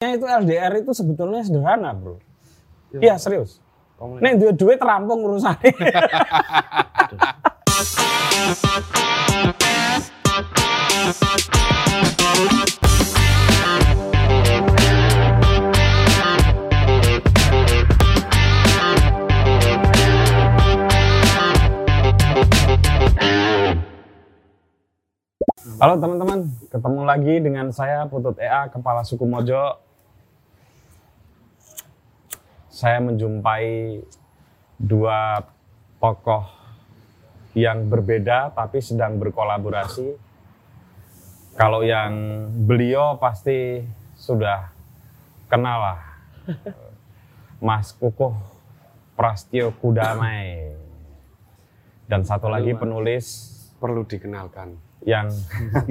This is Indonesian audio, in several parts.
itu LDR itu sebetulnya sederhana, Bro. Iya, serius. Nek duit duit terampung urusannya. Halo teman-teman, ketemu lagi dengan saya Putut EA, Kepala Suku Mojo. Saya menjumpai dua tokoh yang berbeda tapi sedang berkolaborasi. Kalau yang beliau pasti sudah kenal lah. Mas Kukuh Prastio Kudamai. Dan satu lagi penulis perlu dikenalkan. yang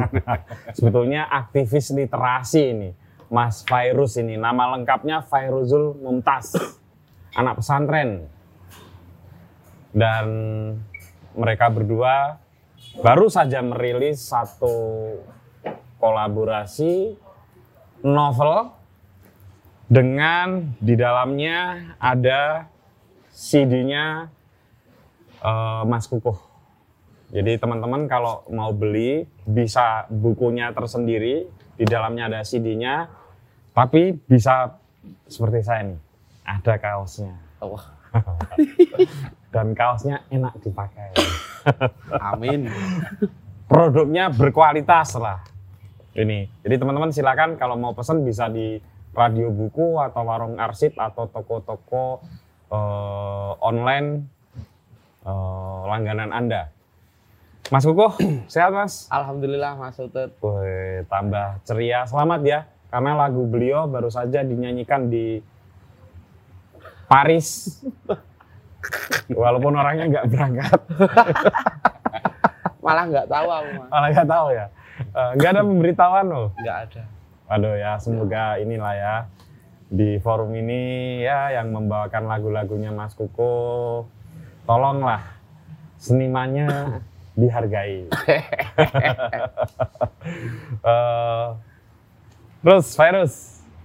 sebetulnya aktivis literasi ini, Mas Fairuz ini. Nama lengkapnya Fairuzul Mumtaz, anak pesantren. Dan mereka berdua baru saja merilis satu kolaborasi novel dengan di dalamnya ada CD-nya eh, Mas Kukuh. Jadi teman-teman kalau mau beli bisa bukunya tersendiri, di dalamnya ada CD-nya, tapi bisa seperti saya nih, ada kaosnya. Wah, Dan kaosnya enak dipakai. amin. Produknya berkualitas lah. Ini. Jadi teman-teman silakan kalau mau pesen bisa di radio buku atau warung arsip atau toko-toko eh, online eh, langganan Anda. Mas Kukuh, sehat Mas? Alhamdulillah Mas Utut. Wih, tambah ceria. Selamat ya, karena lagu beliau baru saja dinyanyikan di Paris. Walaupun orangnya nggak berangkat, Malah nggak tahu aku Mas. malah nggak tahu ya. Eh, Nggak ada pemberitahuan loh. Nggak ada. Aduh ya, semoga inilah ya di forum ini ya yang membawakan lagu-lagunya Mas Kukuh, tolonglah senimannya dihargai. Eh, terus virus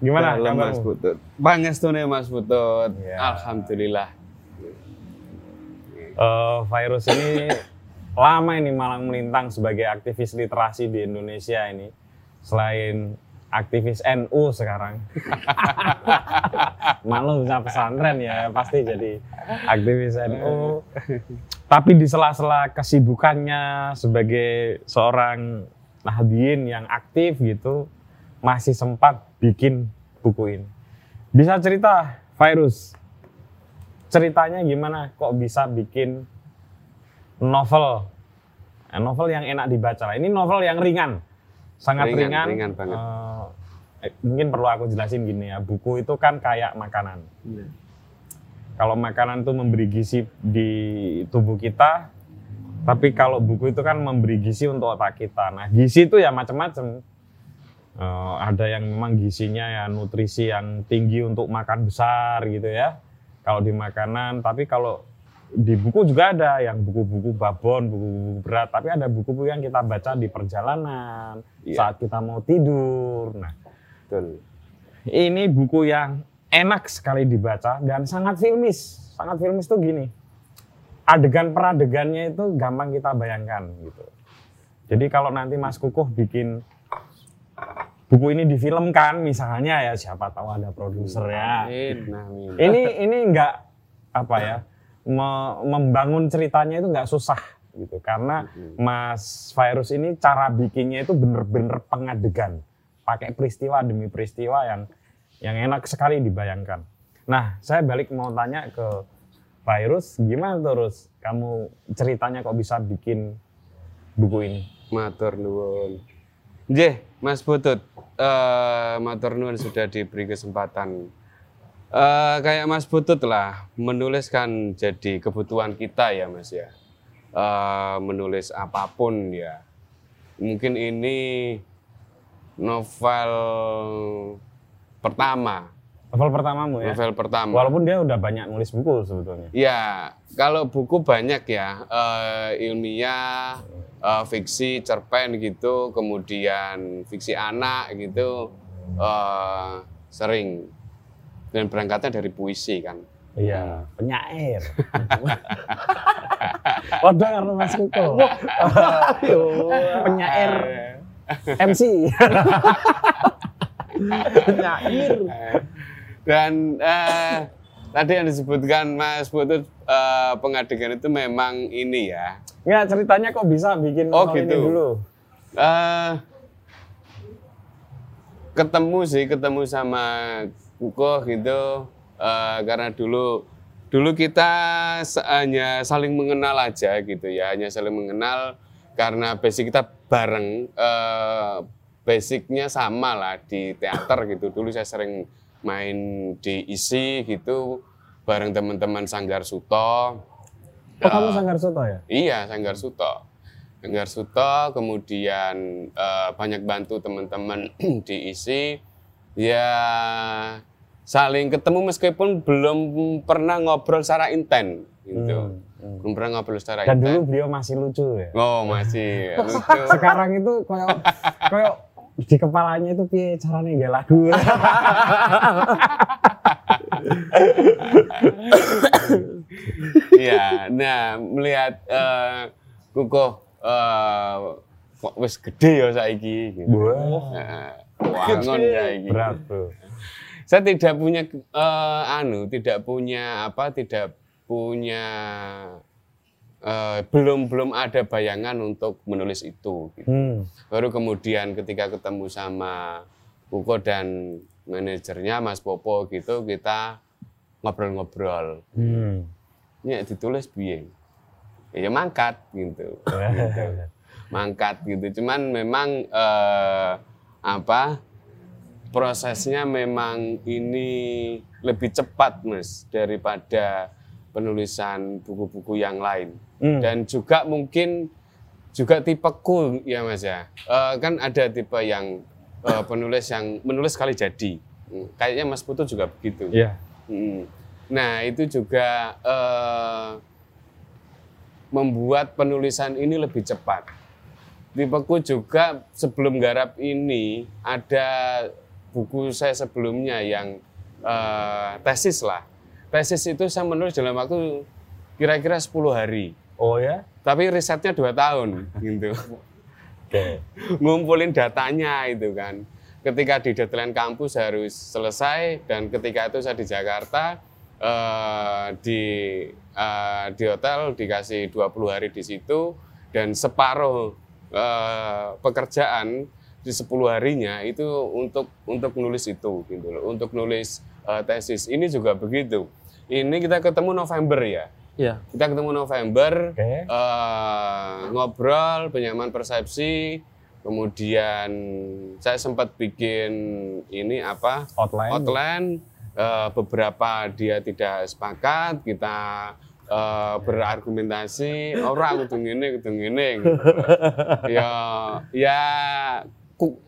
gimana Dalam Mas kabarmu? Putut. Pangestune Mas Putut. Ya. Alhamdulillah. Eh, virus ini lama ini malang melintang sebagai aktivis literasi di Indonesia ini. Selain aktivis NU sekarang. Malu bisa pesantren ya, pasti jadi aktivis NU. Tapi di sela-sela kesibukannya sebagai seorang Nahdien yang aktif gitu, masih sempat bikin buku ini. Bisa cerita, Virus, ceritanya gimana? Kok bisa bikin novel? Nah, novel yang enak dibaca ini novel yang ringan. Sangat Ringan, ringan, ringan banget. Eh, eh, mungkin perlu aku jelasin gini ya. Buku itu kan kayak makanan kalau makanan itu memberi gizi di tubuh kita tapi kalau buku itu kan memberi gizi untuk otak kita nah gizi itu ya macam-macam Eh, ada yang memang gizinya ya nutrisi yang tinggi untuk makan besar gitu ya kalau di makanan tapi kalau di buku juga ada yang buku-buku babon, buku-buku berat, tapi ada buku-buku yang kita baca di perjalanan, Iya. saat kita mau tidur. Nah, Betul. ini buku yang enak sekali dibaca dan sangat filmis. Sangat filmis tuh gini. Adegan per adegannya itu gampang kita bayangkan gitu. Jadi kalau nanti Mas Kukuh bikin buku ini difilmkan misalnya ya siapa tahu ada produser ya Amin. Amin. ini ini nggak apa ya me- membangun ceritanya itu nggak susah gitu karena Mas Virus ini cara bikinnya itu bener-bener pengadegan pakai peristiwa demi peristiwa yang yang enak sekali dibayangkan. Nah saya balik mau tanya ke Virus gimana terus kamu ceritanya kok bisa bikin buku ini? Matur nuwun. Nggih, Mas Putut. Eh matur nuwun sudah diberi kesempatan. Eh kayak Mas Putut lah, menulis kan jadi kebutuhan kita ya, Mas ya. Eh menulis apa pun ya. Mungkin ini novel pertama, Novel pertamamu ya? novel pertama. Walaupun dia udah banyak nulis buku sebetulnya. Ya, kalau buku banyak ya, eh, ilmiah, eh, fiksi, cerpen gitu, kemudian fiksi anak gitu, eh, sering dan berangkatnya dari puisi kan. Iya, penyair. Waduh karena Mas Kuko. penyair MC. penyair. Dan eh, tadi yang disebutkan Mas Putut eh, pengadegan itu memang ini ya. Nggak ceritanya kok bisa bikin Oh, nol ini gitu. dulu. eh ketemu sih, ketemu sama Kuko gitu. eh, karena dulu dulu kita hanya saling mengenal aja gitu ya, hanya saling mengenal karena basic kita bareng, eh, basicnya sama lah di teater gitu. Dulu saya sering main di isi gitu bareng teman-teman Sanggar Suto. Oh, kamu Sanggar Soto ya? Iya, Sanggar Suto. Sanggar Suto, kemudian eh, banyak bantu teman-teman diisi. Ya saling ketemu meskipun belum pernah ngobrol secara intens gitu. Hmm, Belum pernah ngobrol secara Dan dulu beliau masih lucu ya. Oh, masih lucu. Sekarang itu kayak kayak di kepalanya itu piye caranya nggak lagu. Iya, nah melihat eh kok wis gede ya saiki gitu. Wah, Nah, wangon saiki. berat bro. saya tidak punya eh, anu tidak punya apa tidak punya eh, belum belum ada bayangan untuk menulis itu gitu. Hmm. baru kemudian ketika ketemu sama Kuko dan manajernya Mas Popo gitu kita ngobrol-ngobrol Hmm. ya ditulis biye ya mangkat gitu gitu mangkat gitu cuman memang eh, apa prosesnya memang ini lebih cepat mas daripada penulisan buku-buku yang lain Hmm. dan juga mungkin juga tipeku ya mas ya Eh, kan ada tipe yang eh, penulis yang menulis sekali jadi Hmm, kayaknya mas Putu juga begitu Iya. Mm. Nah, itu juga eh, membuat penulisan ini lebih cepat. Tipeku juga sebelum garap ini ada buku saya sebelumnya yang eh, tesis lah. Tesis itu saya menulis dalam waktu kira-kira 10 hari. Oh ya? Tapi risetnya dua tahun gitu. Oke. ngumpulin datanya itu kan. Ketika di deadline kampus harus selesai dan ketika itu saya di Jakarta eh, di eh, di hotel dikasih 20 hari di situ dan separuh eh, pekerjaan di 10 harinya itu untuk untuk nulis itu gitu loh, untuk nulis eh, tesis. Ini juga begitu. Ini kita ketemu November ya. Iya. Kita ketemu November, Oke. eh, ngobrol, penyamaan persepsi, kemudian saya sempat bikin ini apa Outline. outline, eh, beberapa dia tidak sepakat, kita eh, berargumentasi, orang kudu ngene, kudu ngene. gitu. ya, ya, ku-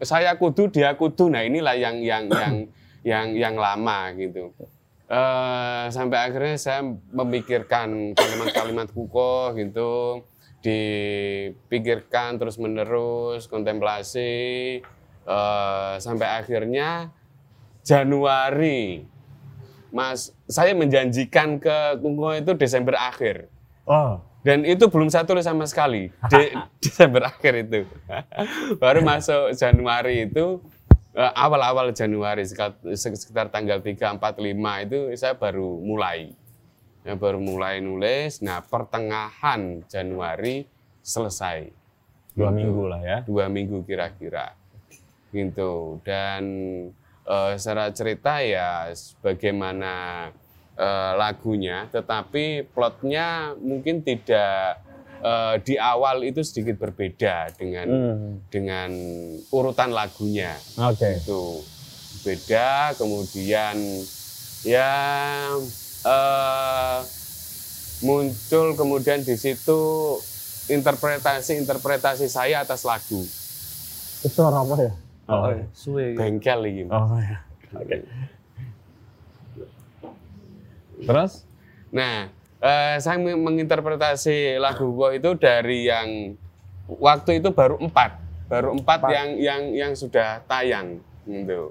saya kudu, dia kudu. Nah inilah yang yang yang yang yang lama gitu. Eh, sampai akhirnya saya memikirkan kalimat-kalimat kuko gitu, dipikirkan terus menerus, kontemplasi, eh, sampai akhirnya Januari, Mas, saya menjanjikan ke Kuko itu Desember akhir. Oh. Dan itu belum saya tulis sama sekali. Di Desember akhir itu. Baru masuk Januari itu, awal-awal Januari, sekitar, tanggal 3, 4, 5 itu saya baru mulai. Ya, baru mulai nulis, nah pertengahan Januari selesai. Dua minggu lah ya. Dua minggu kira-kira. Gitu. Dan eh, secara cerita ya bagaimana eh, lagunya, tetapi plotnya mungkin tidak eh, di awal itu sedikit berbeda dengan Hmm. dengan urutan lagunya Oke. itu beda kemudian ya eh, muncul kemudian di situ interpretasi-interpretasi saya atas lagu Itu suara apa ya? Oh, suwe. bengkel ini Oh ya. Oke. Terus? nah eh, saya meng- menginterpretasi lagu Go itu dari yang waktu itu baru empat baru empat, Empat. yang yang yang sudah tayang gitu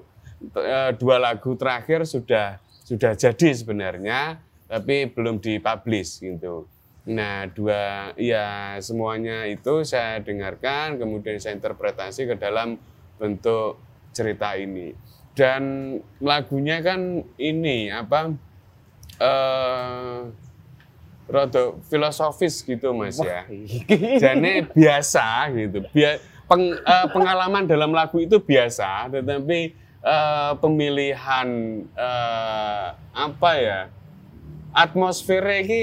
eh, dua lagu terakhir sudah sudah jadi sebenarnya, tapi belum dipublish gitu. Nah, dua ya semuanya itu saya dengarkan, kemudian saya interpretasi ke dalam bentuk cerita ini. Dan lagunya kan ini apa? Eh rada filosofis gitu Mas ya. Jadi biasa gitu. Bia, peng, eh, pengalaman dalam lagu itu biasa, tetapi eh, pemilihan eh, apa ya? Atmosfernya ini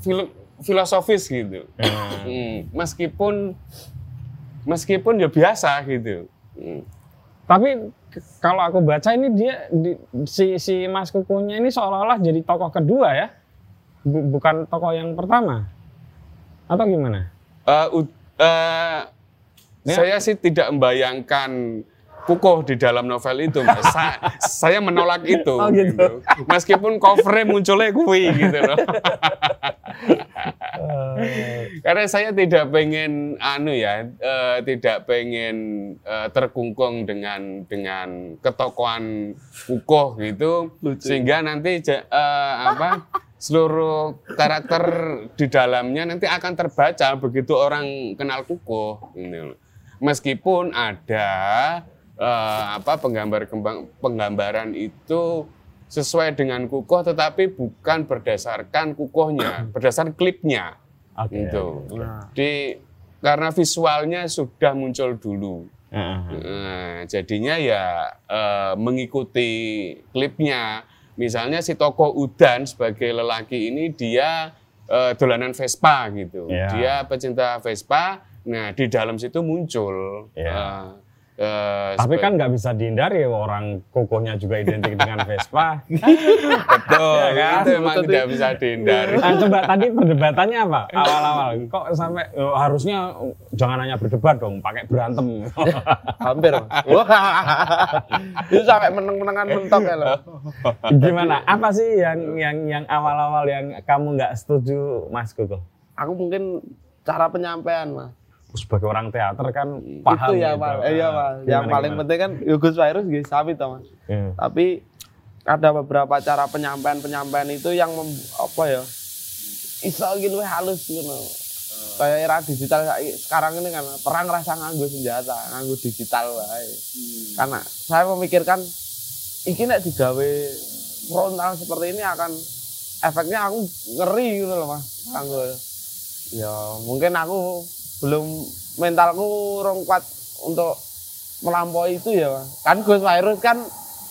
filo- filosofis gitu. Hmm, Meskipun meskipun ya biasa gitu. Hmm. Tapi kalau aku baca ini dia di- si si Mas Kukunya ini seolah-olah jadi tokoh kedua ya, Bu- bukan tokoh yang pertama. Atau gimana? Eh, ud- eh, Ya. Saya sih tidak membayangkan kukuh di dalam novel itu, Mas. Sa- saya menolak itu. Oh, gitu. Meskipun covernya munculnya kui gitu loh. Karena saya tidak pengen anu ya, eh, tidak pengen eh, terkungkung dengan dengan ketokohan kukuh gitu, sehingga nanti eh, apa seluruh karakter di dalamnya nanti akan terbaca begitu orang kenal kukuh. Gitu loh. Meskipun ada eh, apa penggambar kembang penggambaran itu sesuai dengan kukuh tetapi bukan berdasarkan kukuhnya, berdasarkan klipnya Oke. gitu. Nah, Di karena visualnya sudah muncul dulu. Heeh. Nah, jadinya ya eh, mengikuti klipnya. Misalnya si tokoh Udan sebagai lelaki ini dia eh, dolanan Vespa gitu. Ya. Dia pecinta Vespa. Nah, di dalam situ muncul Ya. eh, eh, Tapi kan nggak bisa dihindari orang kukuhnya juga identik dengan Vespa. betul, Ya kan? itu memang tidak bisa dihindari. Nah, coba tadi perdebatannya apa? Awal-awal kok sampai oh, harusnya oh, jangan hanya berdebat dong, pakai berantem. hampir. Wah. Itu sampai meneng-menengan mentok ya loh. Gimana? Apa sih yang yang yang awal-awal yang kamu nggak setuju, Mas Kuku? Aku mungkin cara penyampaian, Mas. Sebagai orang teater kan paham itu ya, gitu. Mas. Eh, iya, Mas. Gimana, Yang paling gimana? penting kan Yugus Virus sawit toh, Mas. Iya. Tapi ada beberapa cara penyampaian-penyampaian itu yang mem- apa ya? Iso gitu halus gitu. Kayak era digital saiki- sekarang ini kan perang rasa nganggo senjata, nganggo digital wae. Karena saya memikirkan iki nek digawe frontal seperti ini akan efeknya aku ngeri gitu loh Mas. Kanggo ya mungkin aku belum mentalku rong kuat untuk melampaui itu ya. Kan Gus Virus kan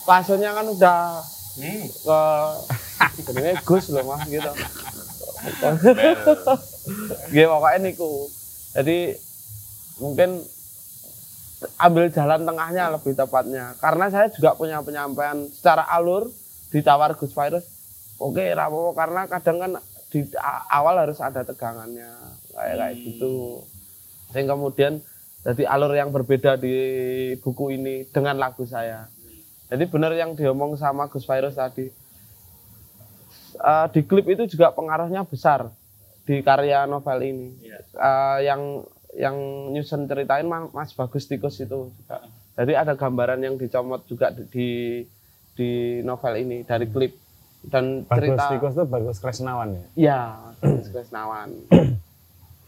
pasonnya kan udah ke jenenge Gus loh Mas gitu. Nggih pokoknya niku. Jadi mungkin ambil jalan tengahnya lebih tepatnya. Karena saya juga punya penyampaian secara alur ditawar Gus Virus. Oke, rapopo karena kadang kan di awal harus ada tegangannya kayak kayak gitu. Sehingga kemudian jadi alur yang berbeda di buku ini dengan lagu saya. Jadi benar yang diomong sama Gus Virus tadi. Eh, di klip itu juga pengaruhnya besar di karya novel ini. Eh, yang yang nyusun ceritain Ma- Mas Bagus Tikus itu juga. Jadi ada gambaran yang dicomot juga di di, novel ini dari klip dan Bagus cerita. Tikus itu bagus Kresnawan ya. Iya, Mas Krisnawan.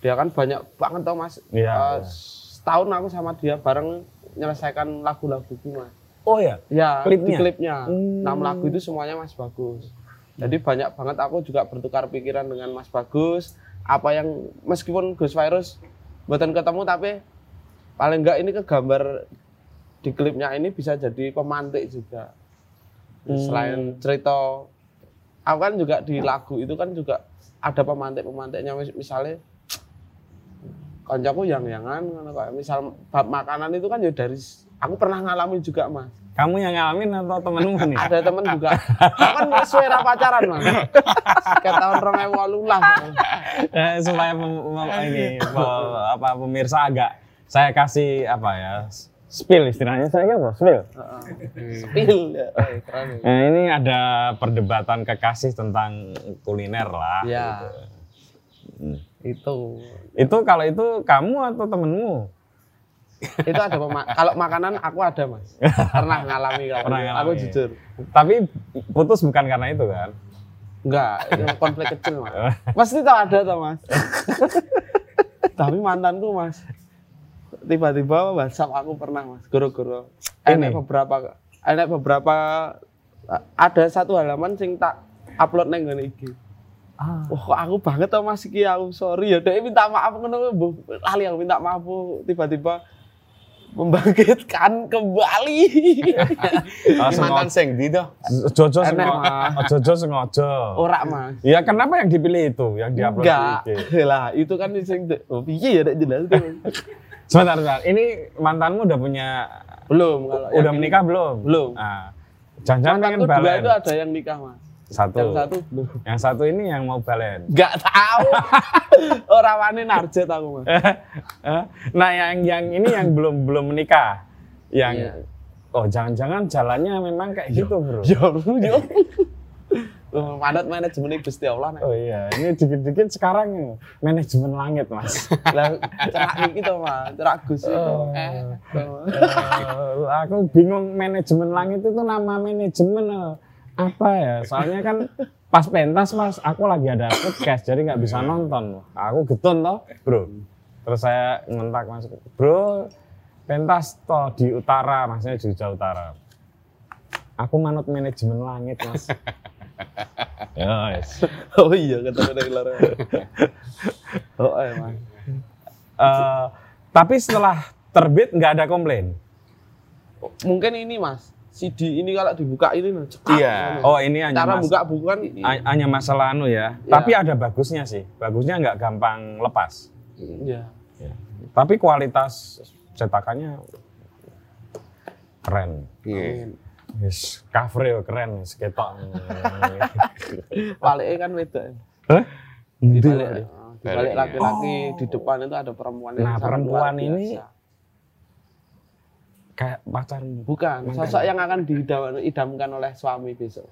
dia kan banyak banget tau Mas. Eh, iya. Setahun aku sama dia bareng menyelesaikan lagu-laguku Mas. Oh ya. Ya, Klipnya? di klipnya. Hmm. Enam lagu itu semuanya Mas Bagus. Jadi banyak banget aku juga bertukar pikiran dengan Mas Bagus. Apa yang meskipun Gus Virus buatan ketemu tapi paling enggak ini kegambar di klipnya ini bisa jadi pemantik juga. Hmm. Selain cerita, aku kan juga di lagu itu kan juga ada pemantik-pemantiknya Mis- misalnya koncoku yang yangan misal bab makanan itu kan ya dari aku pernah ngalamin juga mas Kamu yang ngalamin atau temenmu nih? ada temen juga aku kan sesuai era pacaran mas kayak tahun rong ewu lah Eh, supaya pem- pem- ini apa pemirsa agak saya kasih apa ya spill istilahnya saya apa spill. spill keren ya. Nah, ini ada perdebatan kekasih tentang kuliner lah. ya gitu. Hmm. Itu Itu kalau itu kamu atau temenmu? itu ada pema- kalau makanan aku ada mas pernah ngalami kalau Pernah itu. aku ngalami. jujur Tapi putus bukan karena itu kan? enggak itu konflik kecil mas pasti tau ada tau mas tapi mantanku mas tiba-tiba WhatsApp aku pernah mas goro-goro Ini? enak beberapa enak beberapa ada satu halaman sing tak upload neng iki Ah. Wah, kok aku banget tau Mas iki aku sorry ya. Dia minta maaf ngono Bu. lali aku minta maaf tiba-tiba membangkitkan kembali. Oh, mantan sing di toh. Jojo sengaja. Oh, Jojo sengaja. Ora Mas. Ya kenapa yang dipilih itu, yang diupload Enggak. Lah, itu kan sing oh piye ya Dek, jelas tuh. Sebentar, sebentar. Ini mantanmu udah punya, Belum kalau udah menikah belum? Belum. Ah. Jangan-jangan pengen Mantanku dua balen. itu ada yang nikah Mas. Satu. Yang satu. Yang satu ini yang mau balen. Enggak tahu. Ora wani narjet aku Mas. Eh, nah, yang yang ini yang belum belum menikah. Yang Iya. oh jangan-jangan jalannya memang kayak gitu, Bro. Yo, yo. Manut manajemen Gusti Allah nek. Oh iya, ini dikit-dikit sekarang manajemen langit, Mas. Lah cerak iki to Mas, cerak Gus itu. Oh. Eh. Eh, aku bingung manajemen langit itu nama manajemen eh, apa ya? Soalnya kan pas pentas mas, aku lagi ada podcast jadi nggak bisa nonton. Aku getun toh, bro. Terus saya ngontak mas, bro, pentas toh di utara, maksudnya di Jawa Utara. Aku manut manajemen langit mas. ya, yes. Oh iya ketemu dari luar. Oh iya Mas. Eh, tapi setelah terbit nggak ada komplain. Mungkin ini Mas, CD ini kalau dibuka ini loh, cekat. Iya. Oh ini hanya Cara mas- buka buku kan Ha- hanya masalah anu ya. Ya. Tapi ada bagusnya sih. Bagusnya nggak gampang lepas. Iya. Tapi kualitas cetakannya keren. Iya. Yes, cover ya keren, wis ketok. Baliknya kan beda. Hah? Di balik, balik laki-laki di depan itu ada perempuan Nah, perempuan ini biasa. Kayak pacarmu. bukan sosok yang akan diidamkan oleh suami besok.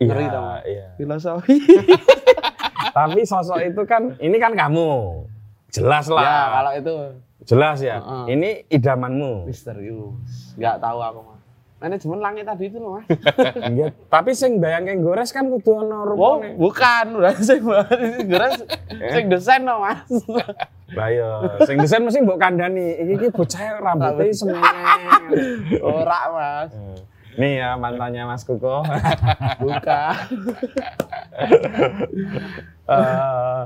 ngeri Iya, tau, Mas. iya. Filosofi. Tapi sosok itu kan, ini kan kamu. Jelas lah. ya, kalau itu Jelas ya. Heeh. Ini idamanmu. misterius. Enggak tahu aku, Mas. Manajemen langit tadi itu loh, Mas. Iya. Tapi sing bayangke gores kan kudu ono Oh, rupane. bukan, udah sing geras sing desain no, Mas. Iya, sing desain mesti mbok kandhani. Iki iki bocah rambutnya semenyeng. Ora, Mas. Nih ya mantannya Mas Kuko. Bukan. Eh,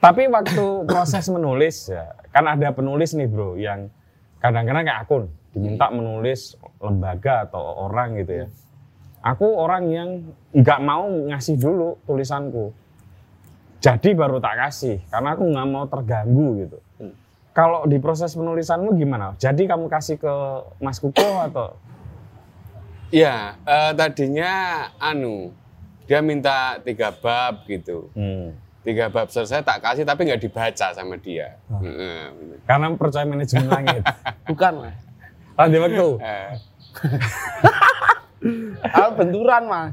tapi waktu proses menulis ya, kan ada penulis nih bro yang kadang-kadang kayak akun diminta menulis lembaga atau orang gitu ya. Aku orang yang nggak mau ngasih dulu tulisanku. Jadi baru tak kasih karena aku nggak mau terganggu gitu. Kalau di proses penulisanmu gimana? Jadi kamu kasih ke Mas Kuko atau? Ya, eh, tadinya anu dia minta tiga bab gitu. Hmm. Tiga bab selesai tak kasih tapi nggak dibaca sama dia. Heeh, bener. Karena percaya manajemen langit. Bukan, Mas. Tadi waktu. Eh, Aku benturan, Mas.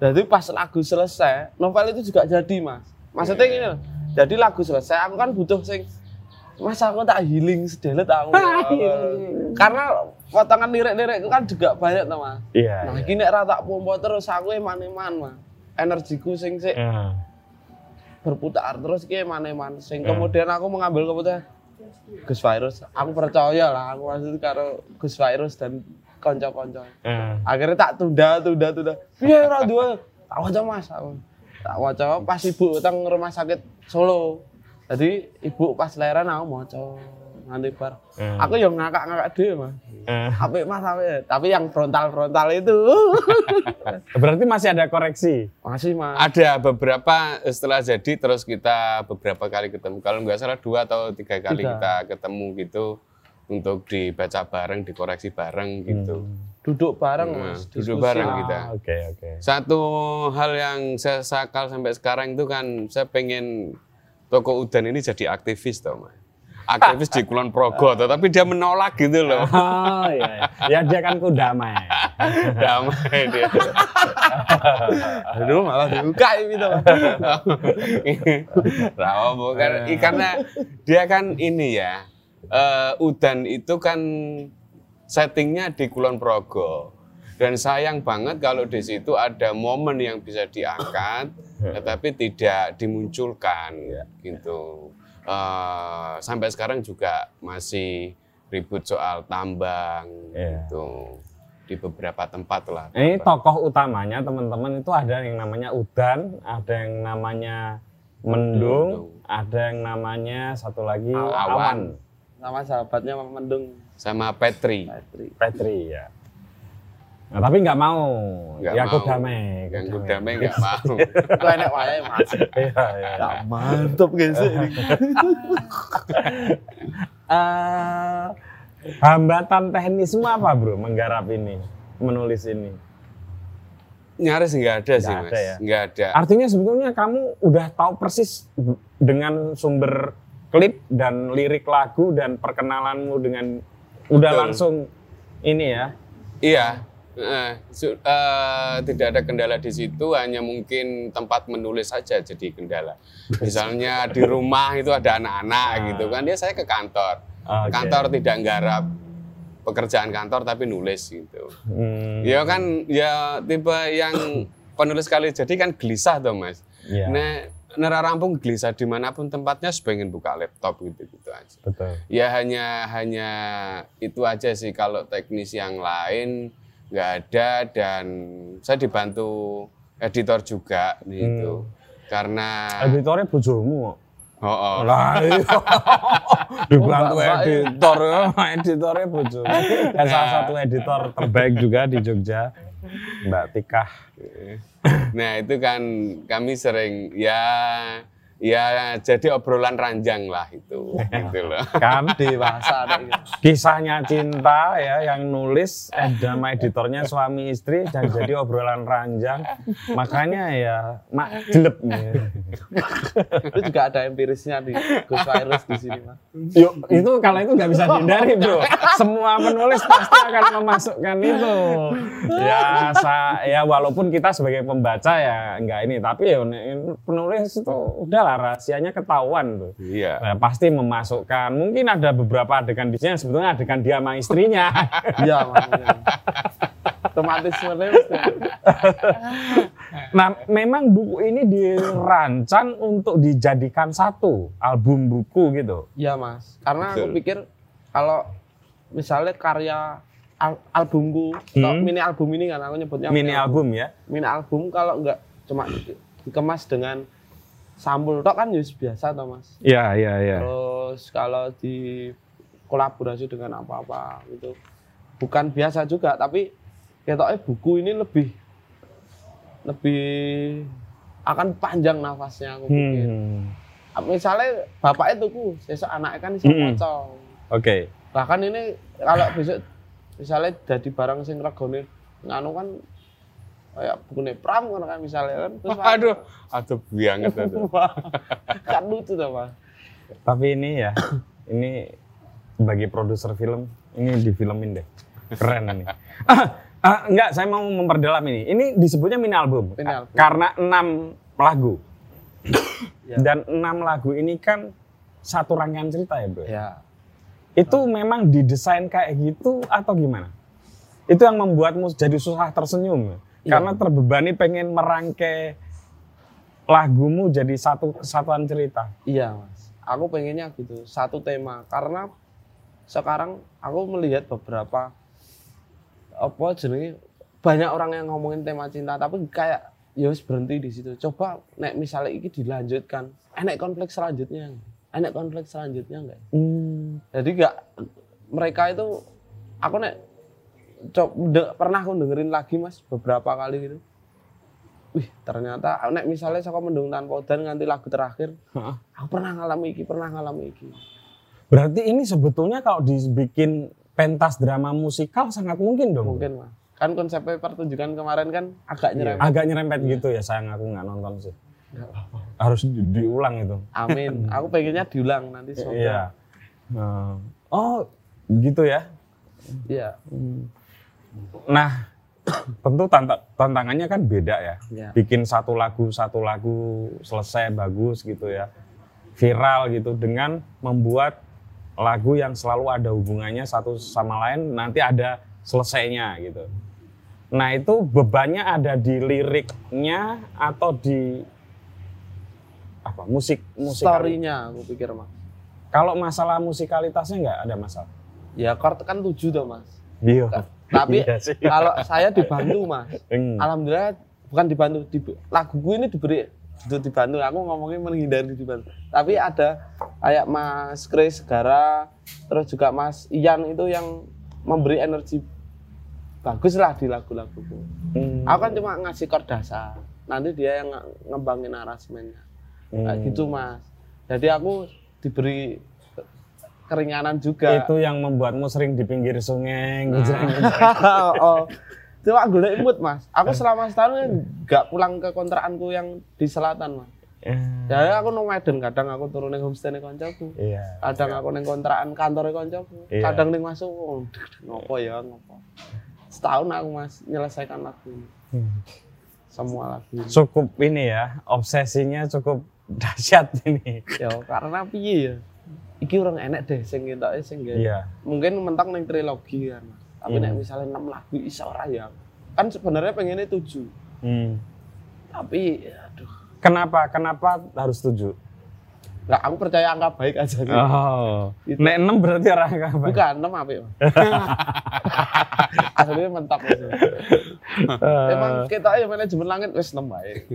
Jadi pas lagu selesai, novel itu juga jadi, Mas. Maksudnya gini loh. Jadi lagu selesai, aku kan butuh sing Mas aku tak healing sedelet aku. Karena potongan lirik-lirik itu kan juga banyak tuh, Mas. Iya. Nah, iya. iki nek ra tak pompo terus aku eman-eman, Mas. Energiku sing sik Ya. berputar terus ki eman-eman. Sing Ya. kemudian aku mengambil keputusan Gus Virus, aku percaya lah aku maksud karo Gus Virus dan konco-konco. Ya. akhirnya tak tunda tunda tunda iya ora dua tak waca mas aku tak waca pas ibu utang rumah sakit Solo jadi ibu pas lahiran aku maca nanti bar Hmm. aku yang ngakak ngakak deh mas Eh, apik mas apik tapi yang frontal frontal itu berarti masih ada koreksi. masih mas ada beberapa setelah jadi terus kita beberapa kali ketemu. Kalau nggak salah dua atau tiga kali Tiga. kita ketemu gitu untuk dibaca bareng, dikoreksi bareng gitu. Duduk bareng Nah, mas duduk diskusi. bareng kita. Ah, Oke oke. Satu hal yang saya sakal sampai sekarang itu kan saya pengen toko Udan ini jadi aktivis tau mas. Aktivis di Kulon Progo, toh, tapi dia menolak gitu loh. Oh iya, iya. ya dia kan ku damai. Damai dia. aduh malah dibuka ini tuh Rawa bukan, karena dia kan ini ya eh, Udan itu kan settingnya di Kulon Progo. Dan sayang banget kalau di situ ada momen yang bisa diangkat, tetapi tidak dimunculkan, gitu. Eh, sampai sekarang juga masih ribut soal tambang, Iya. gitu. Di beberapa tempat lah. Ini tokoh utamanya teman-teman itu ada yang namanya Udan, ada yang namanya Mendung, ada yang namanya satu lagi Awan. Awan, Sama sahabatnya Mendung Sama Petri. Petri. Petri ya. Nah, tapi nggak mau, Nggak ya aku mau. damai. Yang damai nggak mau. Itu enak wae Mas. Iya, iya. Ya, mantap guys ini. Eh, hambatan teknismu apa bro menggarap ini, menulis ini? Nyaris nggak ada sih Nggak mas, ada ya? nggak ada. Artinya sebetulnya kamu udah tahu persis dengan sumber klip dan lirik lagu dan perkenalanmu dengan udah Betul. langsung ini ya. Iya, eh, su- eh, tidak ada kendala di situ, hanya mungkin tempat menulis saja jadi kendala. Misalnya di rumah itu ada anak-anak gitu kan, dia saya ke kantor, Oke. kantor tidak nggarap pekerjaan kantor tapi nulis gitu. Hmm, Ya kan, ya tipe yang penulis kali jadi kan gelisah tuh mas. Iya. Nah, nera rampung gelisah di mana pun tempatnya pengen buka laptop gitu gitu aja. betul. Ya hanya hanya itu aja sih kalau teknis yang lain nggak ada dan saya dibantu editor juga gitu. Karena Editornya bojomu. kok. oh, oh. Lah iya. Dibantu editor, editornya bojomu. Dan salah satu editor terbaik juga di Jogja, Mbak Tikah. Nah itu kan kami sering ya ya jadi obrolan ranjang lah itu gitu loh. Kan Dewasa ada kisahnya cinta ya yang nulis eh editornya suami istri dan jadi obrolan ranjang makanya ya mak jelek nih. Itu juga ada empirisnya di Ghost Virus di sini Mas. Yuk, itu kalau itu nggak bisa dihindari bro semua penulis pasti akan memasukkan itu ya sa, ya walaupun kita sebagai pembaca ya nggak ini tapi ya penulis itu udahlah rahasianya ketahuan tuh Iya. Nah, pasti memasukkan mungkin ada beberapa adegan di sini sebetulnya adegan dia sama istrinya Iya makanya. Otomatis. Nah, memang buku ini dirancang untuk dijadikan satu album buku gitu. Iya Mas. Karena aku Betul. pikir kalau misalnya karya al- albumku atau Hmm. mini album ini kan aku nyebutnya Mini album ya. mini album kalau nggak cuma di- dikemas dengan sampul tok kan just biasa toh Mas. Iya, iya, iya. Terus kalau di kolaborasi dengan apa-apa itu bukan biasa juga tapi ketoknya buku ini lebih lebih akan panjang nafasnya aku pikir. Hmm. Misalnya bapaknya tuku, besok anaknya kan bisa Hmm. Oke. Bahkan ini kalau besok misalnya jadi barang sing regane nganu kan kayak buku pram kan kan misalnya kan terus Aduh, aduh banget aduh. kan lucu tuh Mas. Tapi ini ya, ini bagi produser film, ini difilmin deh. Keren ini. Ah, ah, enggak, saya mau memperdalam ini. Ini disebutnya mini album. Mini album. Karena enam lagu. Ya. Dan enam lagu ini kan satu rangkaian cerita ya bro. Ya. Itu memang didesain kayak gitu atau gimana? Itu yang membuatmu jadi susah tersenyum. Iya. Karena terbebani pengen merangkai lagumu jadi satu kesatuan cerita. Iya mas, aku pengennya gitu satu tema karena sekarang aku melihat beberapa apa jenenge banyak orang yang ngomongin tema cinta tapi kayak ya berhenti di situ. Coba nek misalnya ini dilanjutkan, enek konflik selanjutnya, enek konflik selanjutnya enggak? Hmm. Jadi enggak mereka itu aku nek coba pernah aku dengerin lagi mas beberapa kali gitu. Wih ternyata nek misalnya saya mendung tanpa udan nganti lagu terakhir, Heeh. aku pernah ngalami iki, pernah ngalami iki. Berarti ini sebetulnya kalau dibikin pentas drama musikal sangat mungkin dong. Mungkin mas. Kan konsepnya pertunjukan kemarin kan agak nyerempet. Agak nyerempet gitu ya, sayang aku nggak nonton sih. Harus di- diulang itu. Amin. aku pengennya diulang nanti semoga. Iya. Nah, Oh, gitu ya. Iya. Nah, tentu tanta- tantangannya kan beda ya. Iya. Bikin satu lagu, satu lagu selesai bagus gitu ya. Viral gitu dengan membuat lagu yang selalu ada hubungannya satu sama lain nanti ada selesainya gitu. Nah itu bebannya ada di liriknya atau di apa musik musik Story-nya aku pikir mas. Kalau masalah musikalitasnya nggak ada masalah. Ya chord kan tujuh tuh mas. Iya. Tapi Iya kalau saya dibantu mas. Hmm. Alhamdulillah bukan dibantu. Di, laguku ini diberi itu dibantu. Aku ngomongnya menghindari dibantu. Tapi ada kayak Mas Chris Segara, terus juga Mas Ian itu yang memberi energi bagus lah di lagu-laguku. Hmm. Aku kan cuma ngasih chord dasar. Nanti dia yang nge- ngembangin aransemennya. Kayak Hmm. gitu mas. Jadi aku diberi keringanan juga. Itu yang membuatmu sering di pinggir sungai Nah. ngejreng-ngejreng. oh, cuma golek mood mas. Aku selama setahun nggak pulang ke kontrakanku yang di selatan mas. Ya aku nang Medan kadang aku turun ning homestay ning koncoku. Iya. Kadang aku ning kontrakan kantor koncoku. Iya. Kadang ning masuk oh, ngopo ya ngopo. Setahun aku mas menyelesaikan lagu ini. Hmm. Semua lagu ini. Cukup ini ya, obsesinya cukup dahsyat ini. ya karena piye ya. Iki orang enek deh sing ketoke sing Iya. mungkin mentok ning trilogi kan. Mas. Tapi nek misalnya 6 lagu iso ora ya. Kan sebenarnya pengennya 7. Hmm. Tapi aduh, Kenapa? Kenapa harus tujuh? Nggak aku percaya angka baik aja sih. Oh. Itu. Nek enam berarti orang apa? Bukan 6 apa ya? Aslinya mentok itu. Emang kita ya manajemen langit wis 6 baik.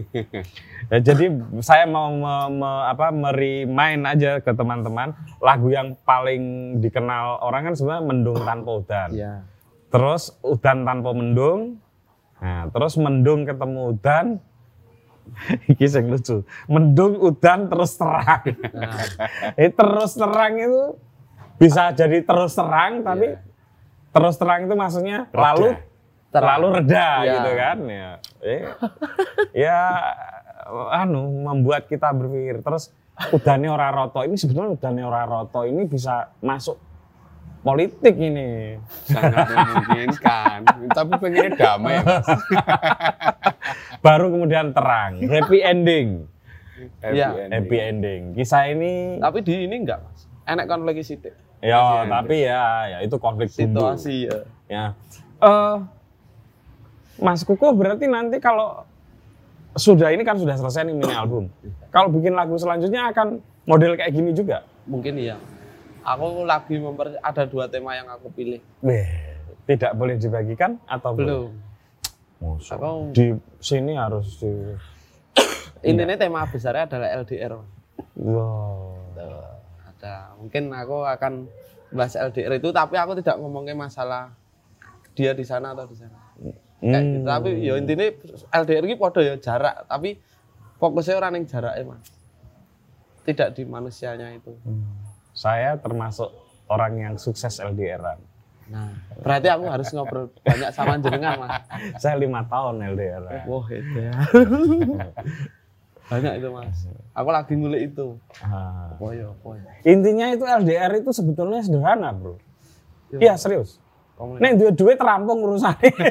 Ya, jadi saya mau me- me- apa merimain aja ke teman-teman lagu yang paling dikenal orang kan sebenarnya mendung tanpa udan. Iya. Terus udan tanpa mendung. Nah, terus mendung ketemu udan. Iki sing lucu. Mendung udan terus terang. Nah, Eh, terus terang itu bisa jadi terus terang tapi Iya. terus terang itu maksudnya lalu terang. terlalu reda Iya. gitu kan ya. Eh, ya anu membuat kita berpikir terus udane ora roto ini sebenarnya udane ora roto ini bisa masuk politik ini. sangat memungkinkan tapi pengennya damai mas Baru kemudian terang, happy ending. happy Iya. ending. Happy ending. Kisah ini tapi di ini enggak, Mas. Enak konflik sitik. ya tapi ya ya itu konflik bumbu. Situasi ya. Ya. Eh Mas Kuko berarti nanti kalau sudah ini kan sudah selesai nih mini album. Kalau bikin lagu selanjutnya akan model kayak gini juga. Mungkin iya. Aku lagi memper ada dua tema yang aku pilih. Weh, tidak boleh dibagikan atau boleh? Belum. Musuh. Aku- Di sini harus di Intinya tema besarnya adalah LDR. Wow. Tuh, ada. Mungkin aku akan bahas LDR itu tapi aku tidak ngomongin masalah dia di sana atau di sana. Kayak Hmm. gitu. Tapi ya intinya LDR ini podo ya jarak, tapi fokusnya orang yang jarak Mas. Tidak di manusianya itu. Saya termasuk orang yang sukses LDRan. Nah, berarti aku harus ngobrol banyak sama jenengan, Mas. Saya lima tahun LDRan. Wah, itu ya. banyak itu, Mas. Aku lagi ngulik itu. Ah. Oh ya, oh ya. Intinya itu LDR itu sebetulnya sederhana, bro. Iya serius. Komunikasi. Nek duit duit terampung urusannya.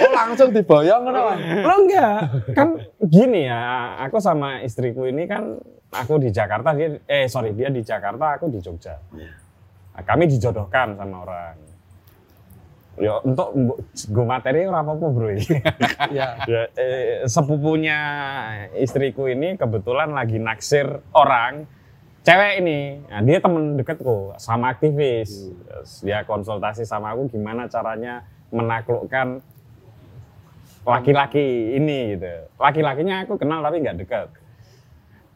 Oh, langsung diboyong Mas. Lo enggak, kan gini ya, aku sama istriku ini kan, aku di Jakarta, dia, eh sorry, dia di Jakarta, aku di Jogja. Nah, kami dijodohkan sama orang. Ya untuk gue materi ora apa-apa bro ini. Ya. Ya, eh, sepupunya istriku ini kebetulan lagi naksir orang cewek ini. Nah, dia temen deketku sama aktivis. Terus dia konsultasi sama aku gimana caranya menaklukkan laki-laki ini gitu. Laki-lakinya aku kenal tapi nggak dekat.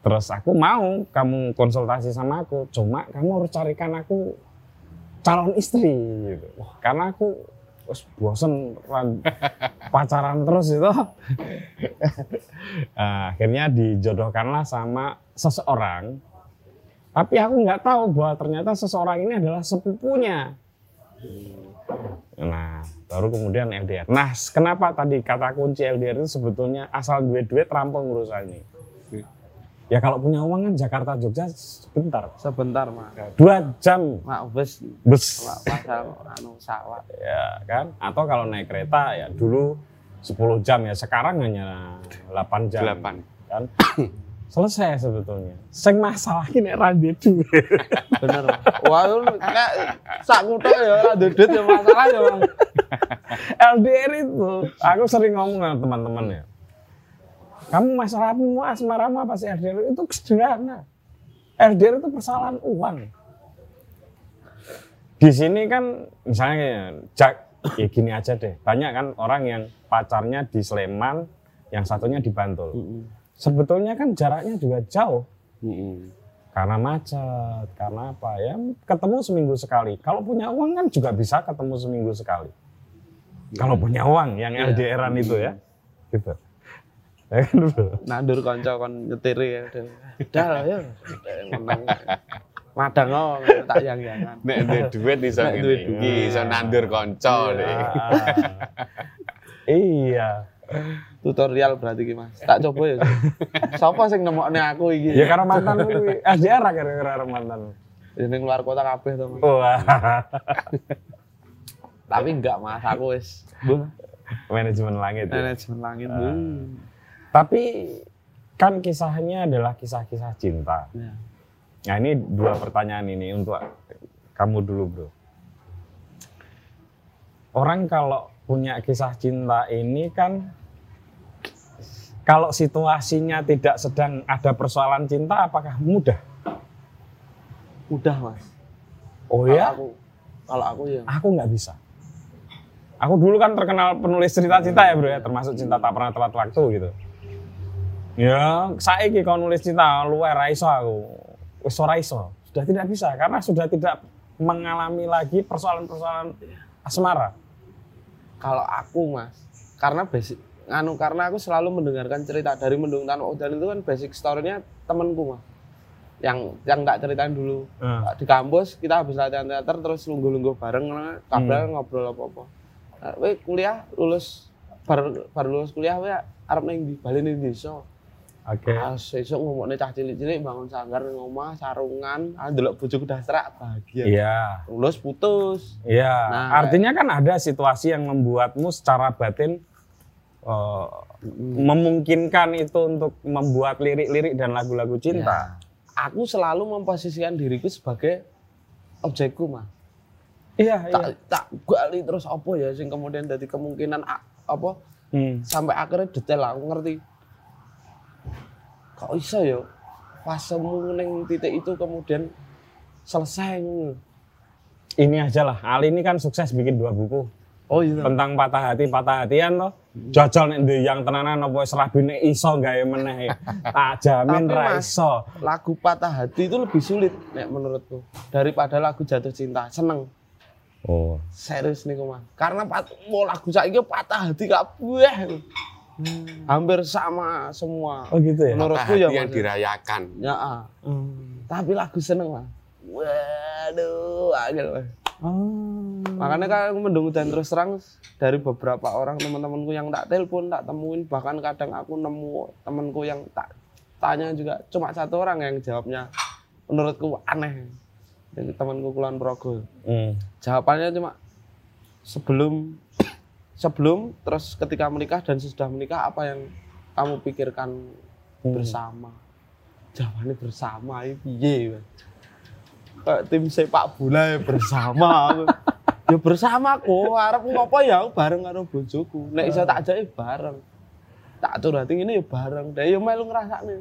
Terus aku mau kamu konsultasi sama aku, cuma kamu harus carikan aku calon istri gitu. Wah, karena aku wes bosen ran- pacaran terus itu. Nah, akhirnya dijodohkanlah sama seseorang. Tapi aku nggak tahu bahwa ternyata seseorang ini adalah sepupunya. Nah, baru kemudian LDR. Nah, kenapa tadi kata kunci LDR itu sebetulnya asal duit-duit rampung urusannya. Ya kalau punya uang kan Jakarta Jogja sebentar. Sebentar, Mas. Dua jam Mak bus bus pasal anu sawat. ya kan atau kalau naik kereta ya dulu 10 jam ya sekarang hanya 8 jam Delapan. kan selesai sebetulnya. Sing masalah ini randy duit. Bener. Wah, itu nek sak kutho ya ora duit ya masalah ya, Mas. LDR itu, aku sering ngomong sama teman-teman ya. Kamu masalahmu asmaramu apa sih LDR itu sederhana. LDR itu persoalan uang. Di sini kan misalnya jak ya gini aja deh. Banyak kan orang yang pacarnya di Sleman, yang satunya di Bantul. Sebetulnya kan jaraknya juga jauh karena macet, karena apa ya ketemu seminggu sekali. Kalau punya uang kan juga bisa ketemu seminggu sekali. Kalau punya uang yang Iya. LDRan itu ya, gitu. Ya kan? Nandur kanca kon nyetiri ya. Udah lah ya. Madang oh, tak yang-yangan. Nek duwe duit iso ngene iki, iso nandur kanca nih. Ah, iya. Tutorial berarti ki Mas. Tak coba ya. Sapa sing nemokne aku iki? Ya karena mantan kuwi LDR kira-kira karo mantan. Ya ning luar kota kabeh to, Mas. Wah, Tapi enggak Mas, aku wis manajemen langit. ya. manajemen langit. Tapi kan kisahnya adalah kisah-kisah cinta. Ya. Nah ini dua pertanyaan ini untuk kamu dulu bro. Orang kalau punya kisah cinta ini kan kalau situasinya tidak sedang ada persoalan cinta apakah mudah? Udah, Mas. Oh Kalau ya? Aku, kalau aku ya. Aku nggak bisa. Aku dulu kan terkenal penulis cerita cinta ya bro ya, termasuk cinta tak pernah tepat waktu gitu. Ya, saiki kalau nulis cinta luar raiso aku. Wis ora iso. Sudah tidak bisa karena sudah tidak mengalami lagi persoalan-persoalan asmara. Kalau aku, Mas, karena basic nganu karena aku selalu mendengarkan cerita dari Mendung Tanpa Udan itu kan basic story-nya temanku, Mas. Yang yang tak ceritain dulu. Nah, di kampus kita habis latihan teater terus lungguh-lungguh bareng kabel ngobrol apa-apa. Nah, kuliah lulus baru baru lulus kuliah we arep ning ndi bali ning desa. Oke. Ah sesuk ngomongne cah cilik-cilik bangun sanggar ning omah sarungan, ah ndelok bojoku udah serak bahagia. Iya. Lulus putus. Iya. Nah, Artinya kan ada situasi yang membuatmu secara batin eh, memungkinkan itu untuk membuat lirik-lirik dan lagu-lagu cinta. Aku selalu memposisikan diriku sebagai objekku, mah. Iya, Tak tak gali terus apa ya sing kemudian jadi kemungkinan apa Hmm. sampai akhirnya detail aku ngerti kok iso ya fasemu ning titik itu kemudian selesai. Ini aja lah. Ali ini kan sukses bikin dua buku oh iya tentang patah hati, patah hatian toh. Jajal nek ndek yang tenanan apa wis rabine iso gawe meneh. Tak jamin Tapi, ra Mas, iso. lagu patah hati itu lebih sulit nek menurutku daripada lagu jatuh cinta seneng Oh. serius nih mas karena pat mau lagu saiki patah hati kabeh hampir sama semua Oh gitu ya. menurutku ya yang mas dirayakan. ya ah. tapi lagu seneng mas waduh agak mas Oh. Makanya kan aku mendung dan terus terang dari beberapa orang teman-temanku yang tak telepon, tak temuin, bahkan kadang aku nemu temanku yang tak tanya juga cuma satu orang yang jawabnya menurutku aneh. Jadi temanku Kulon Progo. Hmm. Jawabannya cuma sebelum sebelum terus ketika menikah dan sesudah menikah apa yang kamu pikirkan Hmm. bersama? Jawabannya bersama itu piye? Kayak tim sepak bola ya bersama. ya bersama kok, arep ngopo ya aku bareng karo bojoku. Nek iso tak ajake bareng. Tak curhat ini ya bareng. Dek ya melu ngrasakne.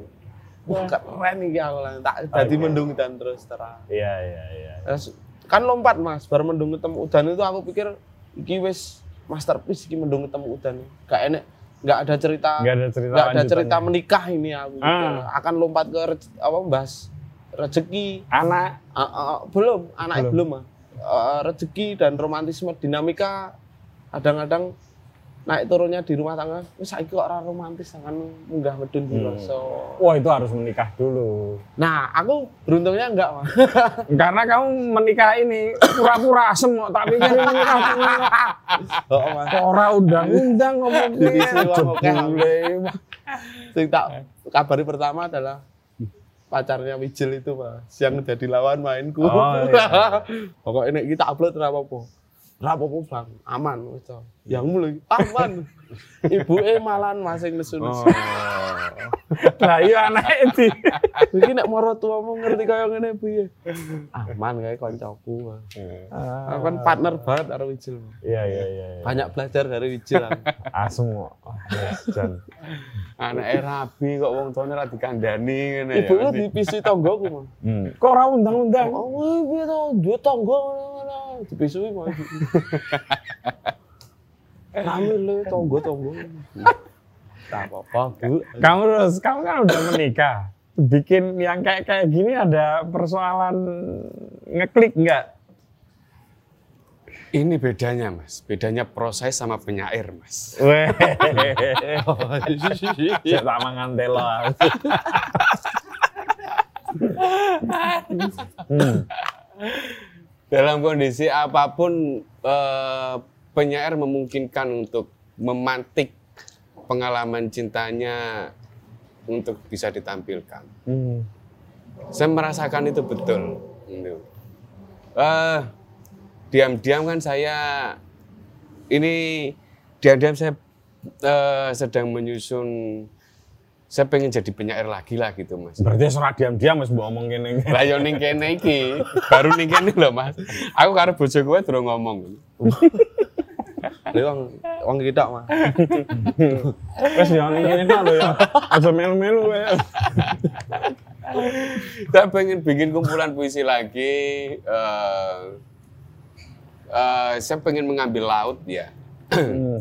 Wah, keren iki aku lah. Tak dadi mendung dan terus terang. Iya, iya, iya. Kan lompat mas, baru mendung ketemu udan itu aku pikir iki wis masterpiece iki mendung ketemu udan. Gak enek, nggak ada cerita, Enggak ada cerita nggak ada cerita menikah ini aku. Ah. Akan lompat ke apa bahas rezeki. Anak Ah, ah, ah, belum, anaknya Belum. belum, mah. Eh, rezeki dan romantisme dinamika kadang-kadang naik turunnya di rumah tangga. Wis saiki kok ora romantis kan munggah medun Hmm. biasa. Wah itu harus menikah dulu. Nah, aku beruntungnya enggak, Mas. Karena kamu menikah ini pura-pura asem kok, tak pikir ini menikah Oh, Mas. Ora undang-undang oke. Jebule. Sing tak kabari pertama adalah pacarnya Wijil itu mas yang jadi lawan mainku Oh, iya. pokoknya ini kita upload apa-apa Ora apa-apa, Bang. Aman to. Yang mulai aman. Ibuke malan masing nesu-nesu. Lah iya anake di. Iki nek moro tuamu ngerti kaya ngene piye? Aman kae kancaku. Aku kan partner banget karo Wijil. Iya iya iya. iya. Banyak belajar dari Wijil. aku. Wah, yes, Jan. Anake rabi kok wong tuane ra dikandani ngene ya. Ibuku dipisi tonggoku. Hmm. Kok ora undang-undang? Oh, piye to? Duwe tonggo Dipisui mau. Kami le tonggo-tonggo. Tak apa-apa, Bu. Kamu terus, kamu kan udah menikah. Bikin yang kayak kayak gini ada persoalan ngeklik nggak? Ini bedanya, Mas. Bedanya proses sama penyair, Mas. Weh, saya tak mangan telo. hmm. Dalam kondisi apa pun eh, penyair memungkinkan untuk memantik pengalaman cintanya untuk bisa ditampilkan. Hmm. Saya merasakan itu betul. Eh, diam-diam kan saya ini diam-diam saya eh, sedang menyusun saya pengen jadi penyair lagi lah gitu mas. Berarti surat diam-diam mas mbok omong kene. Lah yo ning kene iki, baru ning kene lho Mas. Aku karo bojo kowe durung ngomong. Lha wong wong kita mah. Wes yo ning kene tok lho ya. Aja melu-melu kowe. Saya pengen bikin kumpulan puisi lagi. eh eh, saya pengen mengambil laut ya, Hmm.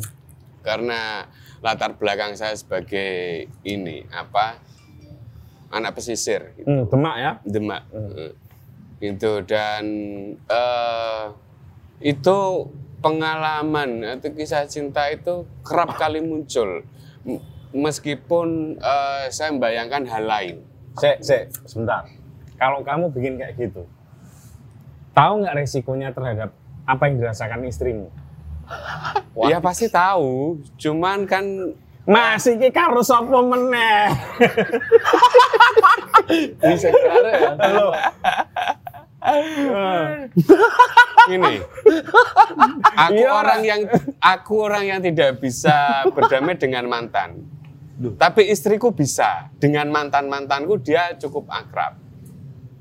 karena latar belakang saya sebagai ini apa anak pesisir, gitu. Hmm, Demak ya. Demak. Eh, Itu dan eh itu pengalaman atau kisah cinta itu kerap kali muncul meskipun eh, saya membayangkan hal lain. Sek, sek, sebentar. Kalau kamu bikin kayak gitu, tahu nggak resikonya terhadap apa yang dirasakan istrimu? Ya pasti tahu, cuman kan Mas, iki karo sapa meneh? Bisa kare ya. Halo. ini aku Iya, orang yang aku orang yang tidak bisa berdamai dengan mantan. Tapi istriku bisa. Dengan mantan-mantanku dia cukup akrab.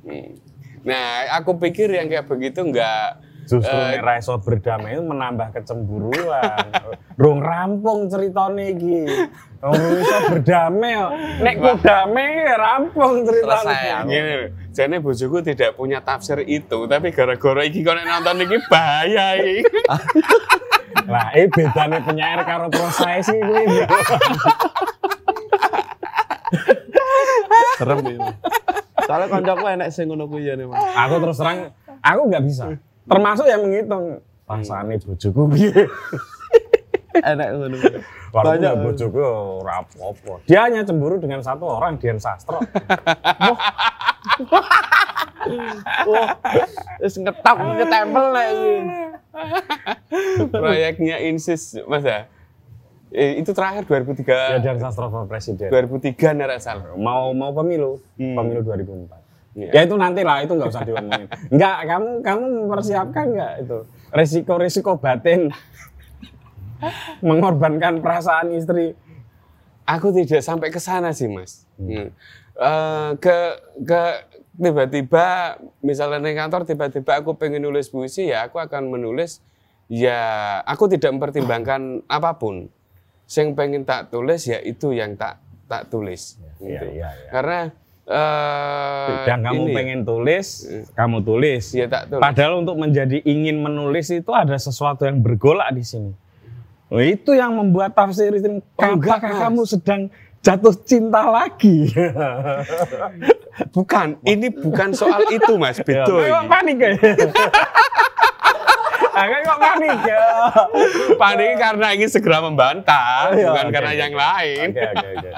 Hmm. Nah, aku pikir yang kayak begitu nggak Justru Eh, nek iso berdamai itu menambah kecemburuan. Rung rampung ceritane iki. Rung iso berdamai. kok. Nek ku damai rampung ceritane. Gini, loh, jadi bojoku tidak punya tafsir itu, tapi gara-gara iki kau nonton iki bahaya iki. Lah, eh bedane penyair karo proses iki kuwi. Serem ini. Soalnya kancaku enek sing ngono kuwi ya nih, Mas. Aku terus terang aku nggak bisa. Termasuk yang menghitung pasangannya bojoku piye. Enek ngono. Banyak. ya bojoku ora apa-apa. Dia hanya cemburu dengan satu orang, Dian Sastro. Wah, wis ngetap ketempel nek iki. Proyeknya Insis, Mas ya. Eh, itu terakhir 2003. Ya Dian Sastro Pak Presiden. 2003 nih salah. Mau mau pemilu, Hmm. pemilu 2004. Iya. Ya itu nanti lah, itu nggak usah diomongin. Enggak, kamu kamu mempersiapkan nggak itu resiko-resiko batin mengorbankan perasaan istri. Aku tidak sampai ke sana sih, Mas. Hmm. Eh, ke ke tiba-tiba misalnya di kantor tiba-tiba aku pengen nulis puisi ya aku akan menulis ya aku tidak mempertimbangkan apa pun. Yang pengen tak tulis ya itu yang tak tak tulis. Iya, Gitu. iya, iya. Karena eh Dan kamu ini, pengen tulis, kamu tulis. ya tak tulis. Padahal untuk menjadi ingin menulis itu ada sesuatu yang bergolak di sini. Oh, itu yang membuat tafsir itu. Mas. kamu sedang jatuh cinta lagi? Bukan, ini bukan soal itu, Mas. Ya, Betul. kok panik ya? Agak kok panik ya? Panik karena ingin segera membantah, Oh, iya, bukan oke, karena oke. yang lain. Oke oke oke.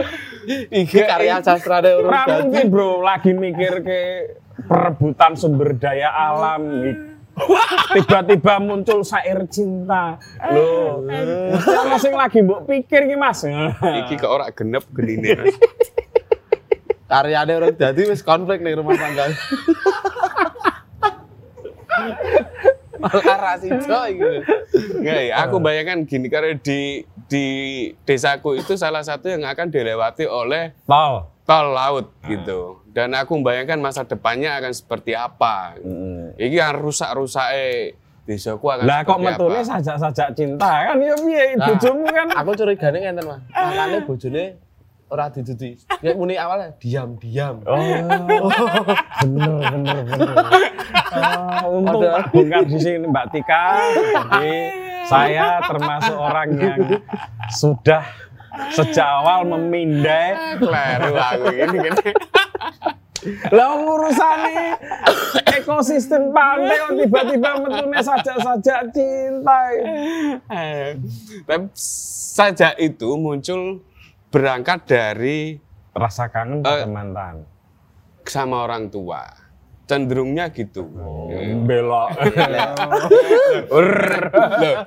Iki karya sastra Ra dadi. mungkin bro lagi mikir ke perebutan sumber daya alam. Tiba-tiba muncul syair cinta. Loh, siapa sing lagi mbok pikir ki Mas? Iki ke orang genep genine. Mas. Karyane urus dadi wis konflik nih rumah tangga. Malah sido iki. Nggak, ya, aku bayangkan gini karena di di desaku itu salah satu yang akan dilewati oleh Tol. tol laut gitu. Dan aku membayangkan masa depannya akan seperti apa. Ini kan rusak-rusak desaku akan Lah kok metune sajak-sajak cinta kan ya piye Nah. bojomu kan Aku curigane ngenten, Mas. Makane bojone ora diduduki. Kayak muni awalnya diam-diam. Oh, bener bener bener. Oh, untung Ada. tak bongkar di sini Mbak Tika. Jadi saya termasuk orang yang sudah sejak awal memindai Kleru aku ini gini. lah urusane ekosistem pantai kok tiba-tiba metune sajak-sajak cinta. Tapi saja itu muncul berangkat dari Rasa kangen pada mantan. sama orang tua. Cenderungnya gitu. Belok. Loh,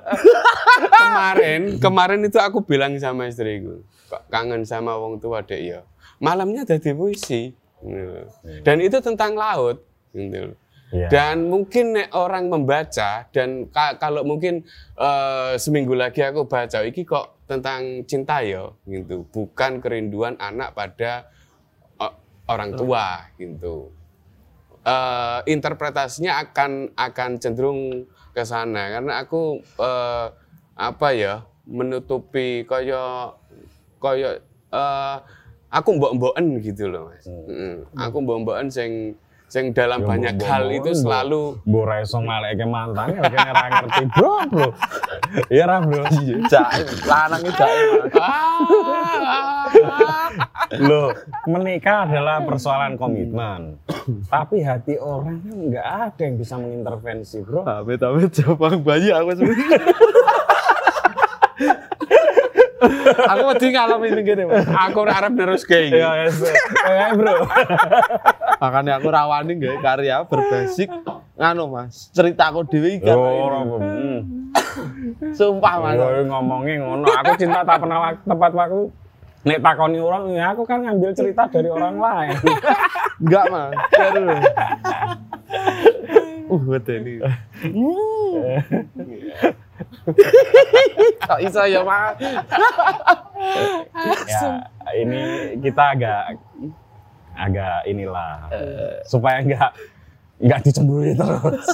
kemarin, kemarin itu aku bilang sama istriku, kangen sama wong tua dek ya. Malamnya jadi puisi. Gitu. Dan itu tentang laut. Gitu. Iya. Dan mungkin orang membaca dan ka- kalau mungkin eh, seminggu lagi aku baca iki kok tentang cinta ya gitu, bukan kerinduan anak pada orang tua gitu. Eh, interpretasinya akan akan cenderung ke sana karena aku eh, apa ya menutupi kaya kaya eh, aku mbok-mboken gitu loh Mas. Mm. Aku mbok-mboken sing sing dalam Ya, banyak mbok-mboken, hal itu mbok. selalu Mbok ra iso ngaleke mantan ya kene ra ngerti, Bro, Bro. Iya ra, Bro. Jaim, lanangnya jaim. Mas. Loh, menikah adalah persoalan komitmen. Tapi hati orang kan nggak ada yang bisa mengintervensi, Bro. Amit-amit jabang bayi aku sebenarnya. Aku mesti ngalamin ini gini, Mas. aku ora arep terus kayak gitu. Ya, yes. Eh, Bro. Makanya aku rawani nggak karya berbasic nganu Mas. Cerita aku dewi kan. ora, hmm. Sumpah Mas. Yo, ngomongnya ngono. Aku cinta tak pernah wak- tepat waktu. Nek takoni orang, ya aku kan ngambil cerita dari orang lain. Enggak, Mas. Serius. Uh, betul ini. Kok iso ya, Mas? ya, ini kita agak agak inilah supaya nggak nggak dicemburi terus.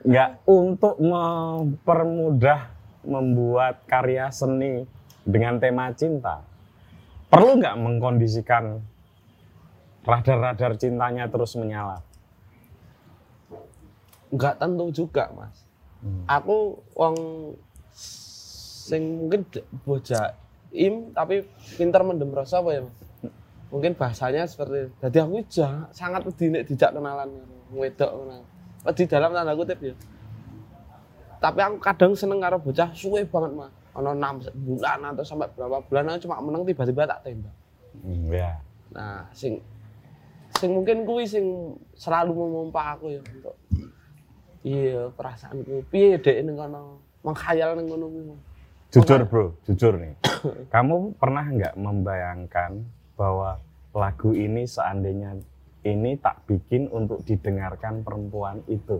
nggak untuk mempermudah membuat karya seni dengan tema cinta. Perlu nggak mengkondisikan radar-radar cintanya terus menyala? Enggak tentu juga, Mas. Aku wong sing mungkin bocah im tapi pinter mendem rasa apa ya, Mas? Mungkin bahasanya seperti jadi aku ja- sangat nek dijak kenalan wedok. Wedi dalam tanda kutip ya. Tapi aku kadang seneng karo bocah suwe banget, Mas. Ono 6 bulan atau sampai berapa bulan aku cuma menang tiba-tiba tak tembak. Hmm, ya. Nah, sing sing mungkin kuwi sing selalu memompa aku ya untuk iya perasaanku piye dek ning kono mengkhayal ning kono kuwi. Jujur bro, jujur nih. Kamu pernah nggak membayangkan bahwa lagu ini seandainya ini tak bikin untuk didengarkan perempuan itu?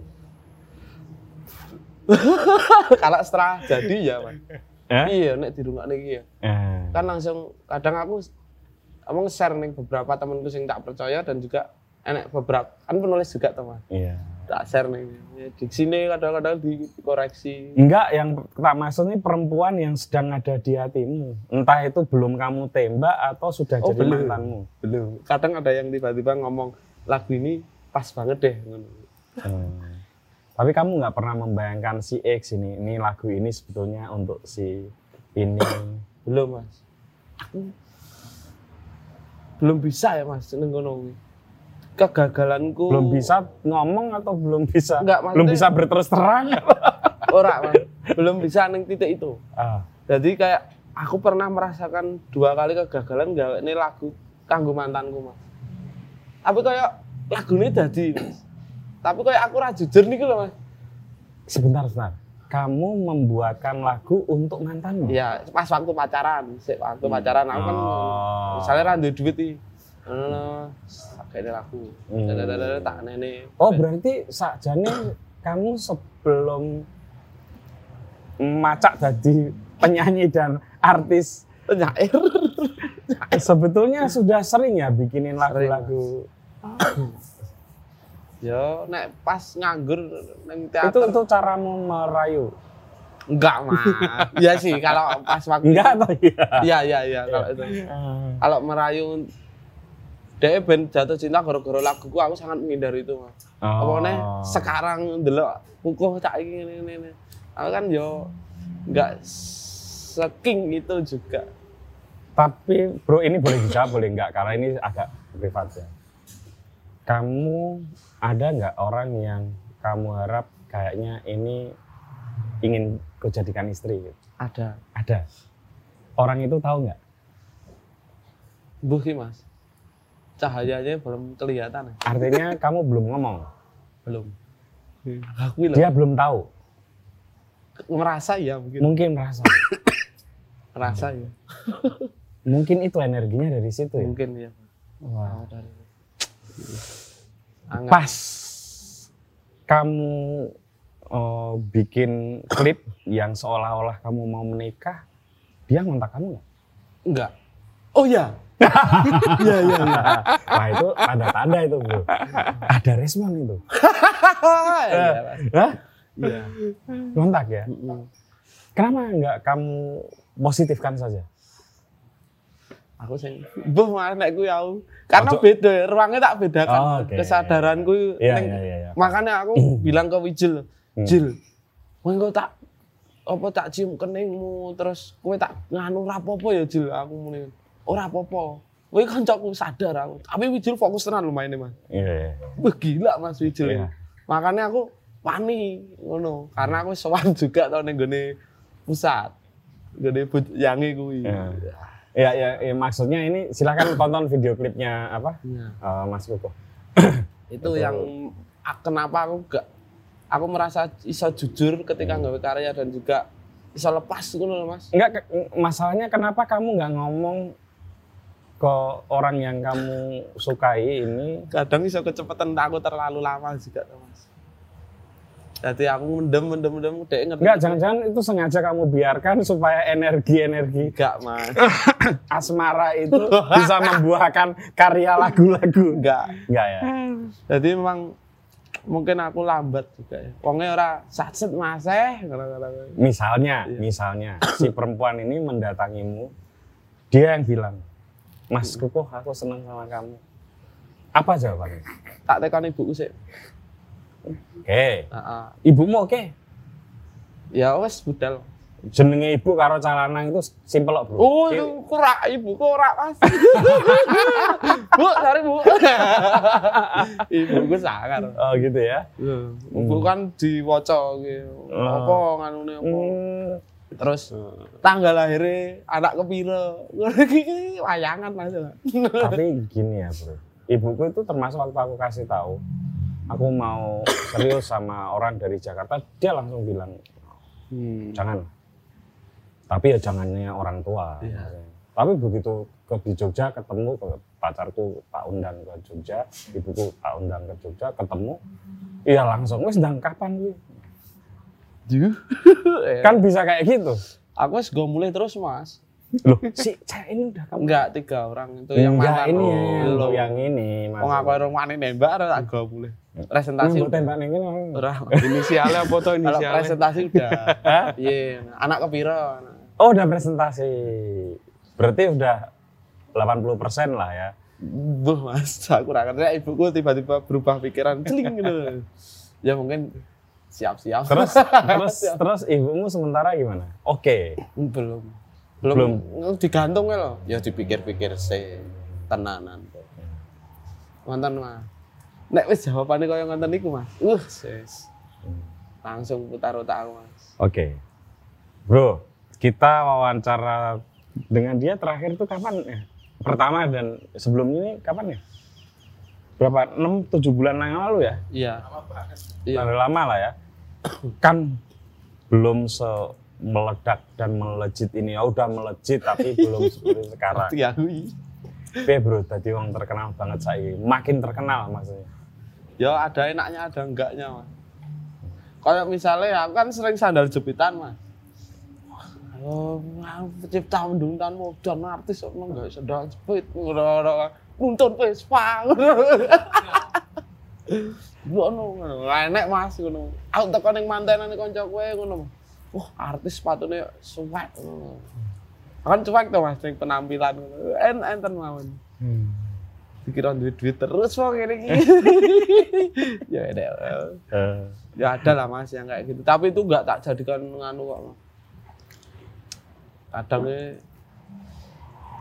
Kalau setelah jadi ya, Mas. Eh? Iya, nek dirungokne iki ya. Eh, Kan langsung kadang aku emang share ning beberapa temanku sing tak percaya dan juga enek beberapa kan penulis juga teman. iya. Tak share ning ya, di sini kadang-kadang di- dikoreksi. Enggak, yang tak maksud ini perempuan yang sedang ada di hatimu. Entah itu belum kamu tembak atau sudah Oh, jadi belum. mantanmu. Belum. Kadang ada yang tiba-tiba ngomong lagu ini pas banget deh. Hmm. Tapi kamu nggak pernah membayangkan si X ini, ini lagu ini sebetulnya untuk si ini. Belum, Mas. Aku belum bisa ya, Mas, ning ngono kuwi. Kegagalanku Belum bisa ngomong atau belum bisa? Enggak, belum bisa berterus terang. ora, Mas. belum bisa ning titik itu. Ah, Jadi kayak aku pernah merasakan dua kali kegagalan gawe ini lagu kanggo mantanku, Mas. Tapi kayak lagu ini jadi, Mas. Tapi kayak aku ra jujur nih loh, Mas. sebentar, sebentar. Kamu membuatkan lagu untuk mantanmu? Iya, pas waktu pacaran, sik waktu pacaran aku kan Oh. misalnya ra duwe duit iki. Ngono sakene laku. Hmm. tak nene Oh berarti sakjane kamu sebelum macak jadi penyanyi dan artis. Penyair. Sebetulnya sudah sering ya bikinin lagu-lagu. Yo nek pas nganggur neng itu teater. itu caramu merayu? Enggak mah iya sih kalau pas waktu enggak iya. Iya iya iya kalau itu. Kalau merayu dia ben jatuh cinta gara-gara laguku aku sangat menghindari itu mas Oh. Pokoknya sekarang delok kukuh cak iki ngene ngene. Aku kan yo enggak seking itu juga. Tapi bro ini boleh dijawab boleh enggak karena ini agak privat ya. Kamu ada nggak orang yang kamu harap kayaknya ini ingin kau jadikan istri? gitu? Ada. Ada. Orang itu tahu nggak? Buh ki, Mas. Cahayanya belum kelihatan. ya? Artinya kamu belum ngomong. Belum. Aku loh. Dia belum tahu. Merasa ya mungkin. Mungkin merasa. Merasa ya. Mungkin itu energinya dari situ ya. Mungkin ya. Wah. Oh, dari. Pas kamu oh, bikin klip yang seolah-olah kamu mau menikah, dia ngontak kamu nggak? Enggak. Oh ya. Iya iya iya. Nah itu tanda-tanda itu bro. Ada respon itu. Iya. Hah? Iya. Ya? Kenapa nggak kamu positifkan saja? aku sing buh kuwi aku karena Ojo. beda ya, ruangnya tak bedakan Oh, oke. kesadaranku Iya ning- iya iya. iya. makanya aku bilang ke Wijil Hmm. Jil kowe engko tak apa tak cium keningmu terus kowe tak nganu rapopo ya Jil aku muni ora apa-apa kowe kancaku sadar aku tapi Wijil fokus tenan maine Mas Iya. iya. Wah gila Mas Wijil Iya. makanya aku wani ngono karena aku sowan juga tau ning gone pusat gede yangi kuwi Iya. Ya, ya, ya, maksudnya ini silakan tonton video klipnya apa Iya. eh, Mas Kuko. itu yang kenapa aku gak aku merasa iso jujur ketika Hmm. nggawe karya dan juga iso lepas gitu loh mas Enggak, masalahnya kenapa kamu nggak ngomong ke orang yang kamu sukai ini? kadang iso kecepatan aku terlalu lama juga mas jadi aku mendem mendem mendem dek ngerti Enggak, jangan-jangan itu sengaja kamu biarkan supaya energi-energi enggak mas asmara itu bisa membuahkan karya lagu-lagu. enggak Enggak ya? jadi memang mungkin aku lambat juga ya wongnya ora satset mas eh. Misalnya, Iya. misalnya si perempuan ini mendatangimu, dia yang bilang, Mas Kuko, aku senang sama kamu. Apa jawabannya? tak tekan ibuku sih Oke, Heeh. ibumu oke. ya wes budal Jenenge ibu karo calana itu simpel kok, Bro. Oh, itu kurak ibu kurak mas. bu, sorry bu. ibu gue sangar. Oh gitu ya. Ibu kan diwaca gitu. Oh. Apa nganune apa. Hmm, Terus tanggal lahirnya anak kepiro. Wayangan mas. tapi gini ya, Bro. Ibuku itu termasuk waktu aku kasih tahu, aku mau serius sama orang dari Jakarta, dia langsung bilang, Hmm. jangan. Tapi ya jangannya orang tua. Iya. Tapi begitu ke di Jogja ketemu ke pacarku Pak undang ke Jogja, ibuku Pak undang ke Jogja ketemu, iya langsung wes ndang kapan gue? Duh. Kan bisa kayak gitu. Aku wis go mulai terus mas. Loh, si cewek ini udah kamu Enggak tiga orang itu yang Enggak, mantan. ini Oh, ya, untuk yang ini. Mas. Wong aku orang wani nembak ora tak go mulai. Presentasi Ini udah. tembak ning kene. Ora. Inisialnya apa tuh Kalau inisialnya? presentasi udah. Iya, anak kepiro. anak. Oh, udah presentasi. Berarti udah 80% lah ya. Buh mas, aku ngerti. Ibuku tiba-tiba berubah pikiran, celing gitu. ya mungkin siap-siap. Terus terus terus ibumu sementara gimana? Oke. belum. Belum, digantung ya loh. Ya dipikir-pikir sih tenanan. Nonton mas. Nek wis jawabannya kaya ngonten iku mas. Uh, sis. Langsung putar otak aku mas. Oke. Bro, kita wawancara dengan dia terakhir tuh kapan ya? Pertama dan sebelum ini kapan ya? Berapa? 6 7 bulan yang lalu ya? Iya. Iya. Lama lah ya. Kan belum se meledak dan melejit ini. Ya udah melejit tapi belum seperti sekarang. Piye bro, tadi wong terkenal banget saya, makin terkenal maksudnya. Ya ada enaknya ada enggaknya mas. Kayak misalnya aku kan sering sandal jepitan mas. Oh, pencipta mendungtan modern artis kok enggak sandal jepit ngono nuntun Vespa. Ngono. Enek Mas ngono. Aku teko ning mantenan kanca kowe ngono. Wah, artis sepatune suwek ngono. Kan cuek tuh Mas ning penampilan ngono. En enten mawon. Hmm. Dikira duit-duit terus kok ngene iki. ya ada. Eh, Ya ada lah Mas yang kayak gitu. Tapi itu enggak tak jadikan nganu kok. Mas. Kadang ini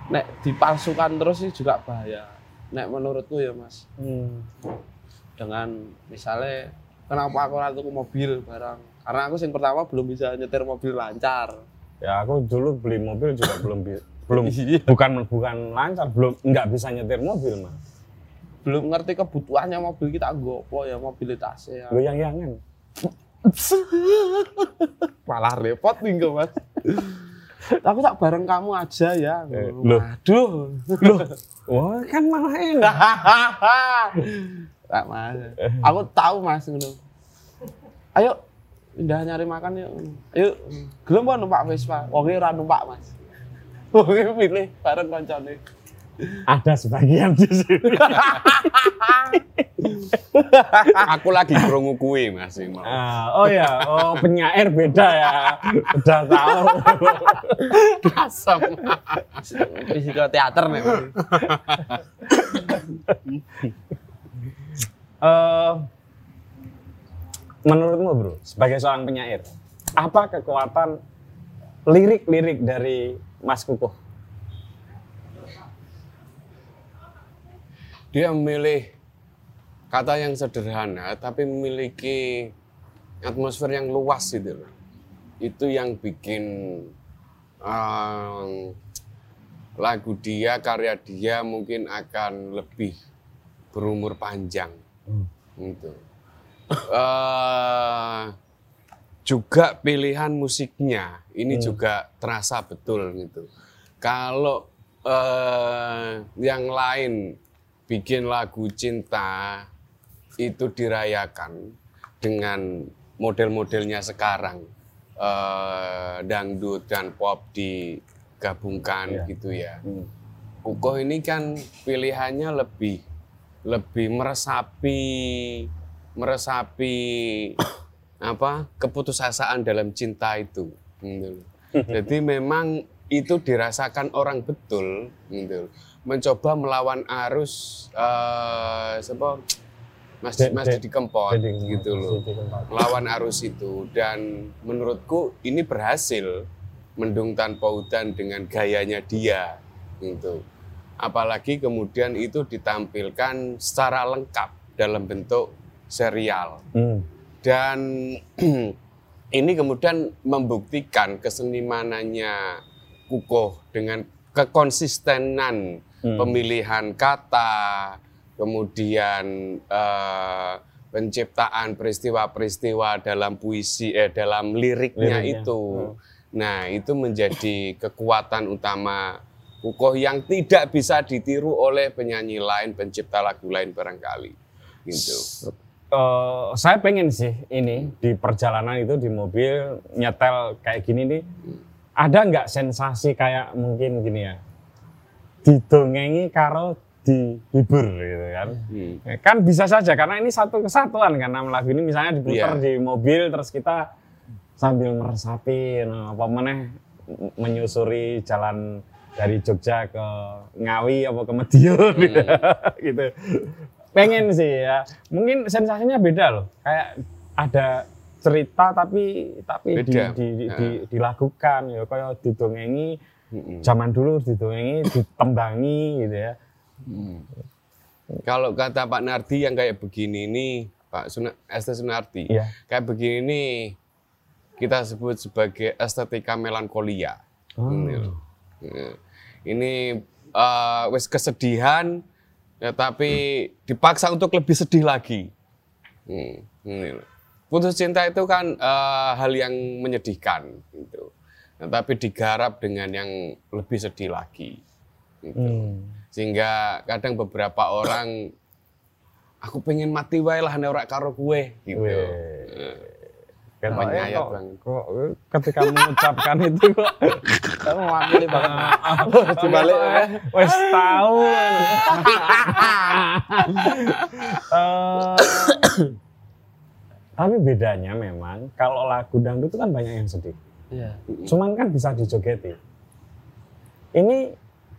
nek dipalsukan terus sih juga bahaya. Nek menurutku ya Mas. hmm. dengan misalnya kenapa aku ratu ke mobil barang karena aku yang pertama belum bisa nyetir mobil lancar Ya aku dulu beli mobil juga belum belum Iya. bukan bukan lancar, belum nggak bisa nyetir mobil mas. belum ngerti kebutuhannya mobil kita gopo ya mobilitasnya ya. Lu yang yangan. malah repot nih mas aku tak bareng kamu aja ya. Eh, loh. aduh Loh, wah. Kan malah enak. tak mas. Aku tahu mas ngono. Ayo pindah nyari makan yuk. Ayo gelem apa numpak Vespa? Wong ora numpak mas. Wong pilih bareng koncone Ada sebagian di sini. Aku lagi krungu kuwi Mas sing mau. Ah, oh ya, oh penyair beda ya. Udah tahu. Asam. fisika teater nih. Eh, menurutmu bro, sebagai seorang penyair, apa kekuatan lirik-lirik dari Mas Kukuh? Dia memilih kata yang sederhana tapi memiliki atmosfer yang luas gitu loh. Itu yang bikin um, lagu dia, karya dia mungkin akan lebih berumur panjang. Gitu. Eh, juga pilihan musiknya ini juga terasa betul gitu. Kalau eh, yang lain bikin lagu cinta itu dirayakan dengan model-modelnya sekarang eh, dangdut dan pop digabungkan Iya. gitu ya. Kukoh ini kan pilihannya lebih lebih meresapi meresapi apa keputusasaan dalam cinta itu gitu. Jadi memang itu dirasakan orang betul gitu. Mencoba melawan arus eh siapa? Mas De- Mas Didi Kempot gitu loh. Melawan arus itu. Dan menurutku ini berhasil mendung tanpa hutan dengan gayanya dia gitu. Apalagi kemudian itu ditampilkan secara lengkap dalam bentuk serial. Hmm. dan ini kemudian membuktikan kesenimanannya Kukoh dengan kekonsistenan Hmm. pemilihan kata, kemudian eh, penciptaan peristiwa-peristiwa dalam puisi, eh, dalam liriknya, Liriknya. itu. Nah, itu menjadi kekuatan utama Kukoh yang tidak bisa ditiru oleh penyanyi lain, pencipta lagu lain barangkali. Gitu. Eh, saya pengen sih ini di perjalanan itu di mobil nyetel kayak gini nih ada nggak sensasi kayak mungkin gini ya didongengi karo dihibur gitu kan Hmm. kan bisa saja karena ini satu kesatuan kan nama lagu ini misalnya diputar Iya. di mobil terus kita sambil meresapi nah, apa meneh menyusuri jalan dari Jogja ke Ngawi apa ke Madiun gitu. gitu. Pengen sih ya. Mungkin sensasinya beda loh. Kayak ada cerita tapi tapi di, Beda. di, di, Nah. di- dilakukan ya kayak didongengi Mm-mm. zaman dulu didongengi ditembangi gitu ya. Kalau kata Pak Nardi yang kayak begini ini, Pak Suna, Esti Sunardi, Iya. kayak begini ini kita sebut sebagai estetika melankolia. Oh. Ini. Ini eh, wes kesedihan, ya, tapi dipaksa untuk lebih sedih lagi. Hmm. Putus cinta itu kan eh, hal yang menyedihkan, gitu. Nah, tapi digarap dengan yang lebih sedih lagi. gitu. Hmm. sehingga kadang beberapa orang aku pengen mati wae lah nek ora karo kue gitu Weh. Kan Kok- penyayat kok- banget. Kok ketika mengucapkan itu kok Kamu mewakili banget. dibalik wes tahu. Eh, tapi bedanya memang kalau lagu dangdut itu kan banyak yang sedih. Iya. Cuman kan bisa dijogeti. Ini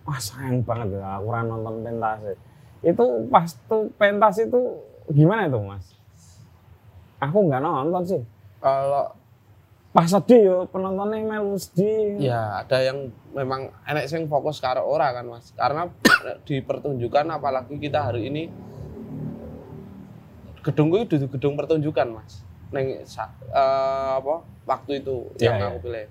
wah sayang banget ya aku nonton pentas. Itu pas tuh pentas itu gimana itu mas? Aku nggak nonton sih. Kalau Pas sedih yo penontonnya melu sedih. ya ada yang memang enek sing fokus karo ora kan Mas. Karena di pertunjukan apalagi kita hari ini gedung itu gedung pertunjukan Mas. Neng eh, apa waktu itu Iya, yang iya. aku pilih.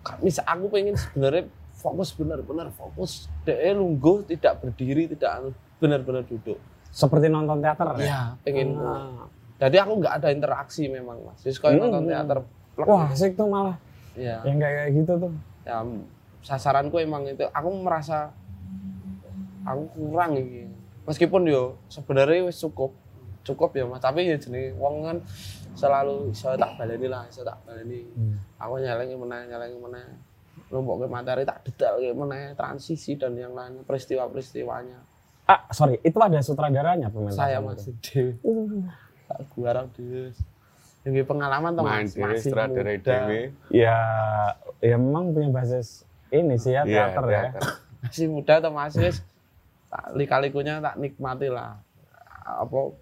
Ka- Misal aku pengen sebenarnya fokus benar-benar fokus. Dia lungguh tidak berdiri tidak anu, benar-benar duduk. Seperti nonton teater ya? Iya, pengen. Ah. Jadi aku nggak ada interaksi memang Mas. Jadi kayak Hmm. nonton teater. plek. Wah asik tuh malah. Iya. Yang kayak kayak gitu tuh. ya sasaranku emang itu aku merasa aku kurang ini meskipun yo sebenarnya cukup cukup ya mas tapi ya jenis wong kan selalu saya tak baleni lah saya tak baleni. Aku nyelengi meneh nyelengi meneh. Numpuk ke materi tak detail ke meneh transisi dan yang lain peristiwa peristiwanya Ah sorry, itu ada sutradaranya pementasan saya itu? masih dewi. Uh, aku harap dewi. Yang pengalaman dhewe masih sutradara dhewe ya, ya memang punya basis ini sih ya Iya, teater ya. teater. masih muda atau masih wis tak lika-likunya tak nikmati lah. Apa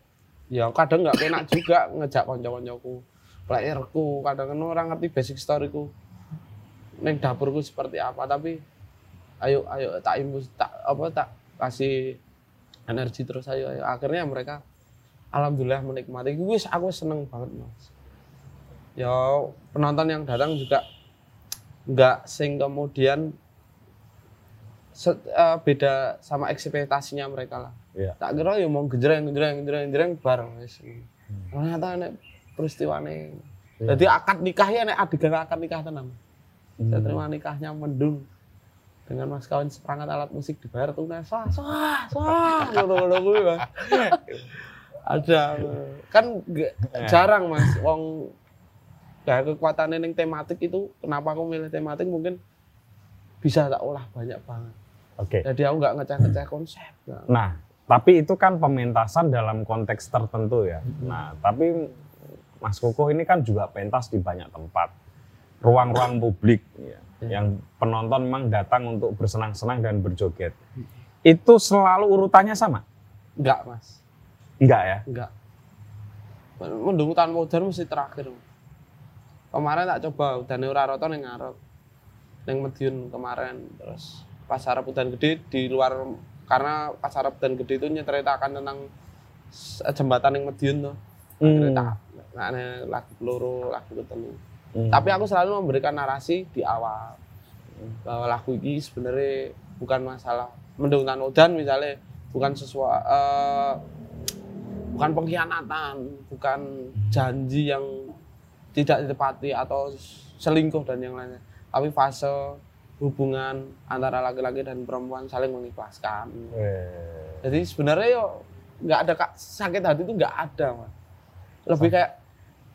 ya kadang nggak enak juga ngejak konco-koncoku playerku kadang kan orang ngerti basic storyku neng dapurku seperti apa tapi ayo ayo tak imbus tak apa tak kasih energi terus ayo, ayo. akhirnya mereka alhamdulillah menikmati wis aku seneng banget mas ya penonton yang datang juga nggak sing kemudian set- eh, beda sama ekspektasinya mereka lah. Iya. Tak kira ya mau gejreng gejreng gejreng gejreng bareng wis. Ternyata nek peristiwane. Iya. Jadi akad nikahnya nek adegan akad nikah tenan. Hmm. Saya terima nikahnya mendung dengan mas kawin seperangkat alat musik dibayar tunai sah sah sah ngono-ngono kuwi Mas. ada kan nggak- jarang mas wong kayak kekuatan ning tematik itu kenapa aku milih tematik mungkin bisa tak olah banyak banget Oke. jadi aku nggak ngeceh-ngeceh konsep. Nah, tapi itu kan pementasan dalam konteks tertentu ya. Nah, tapi Mas Koko ini kan juga pentas di banyak tempat. Ruang-ruang publik ya, Ya. yang penonton memang datang untuk bersenang-senang dan berjoget. Itu selalu urutannya sama? nggak mas Enggak ya? nggak mendung tanpa udan mesti terakhir kemarin tak coba udan ora rata ning ngarep ning Medion kemarin terus pas arep udan gede di luar karena pas arep udan gede itu nyeceritakan tentang jembatan yang Medion tuh. Akhirnya tak nah, lagu peluru lagu ketemu. Hmm. tapi aku selalu memberikan narasi di awal. Bahwa lagu ini sebenarnya bukan masalah mendung udan misalnya bukan sesuatu bukan pengkhianatan bukan janji yang tidak ditepati atau selingkuh dan yang lainnya. Tapi fase hubungan antara laki-laki dan perempuan saling mengikhlaskan Eh, jadi sebenarnya yo nggak ada kak- sakit hati itu nggak ada mas lebih kayak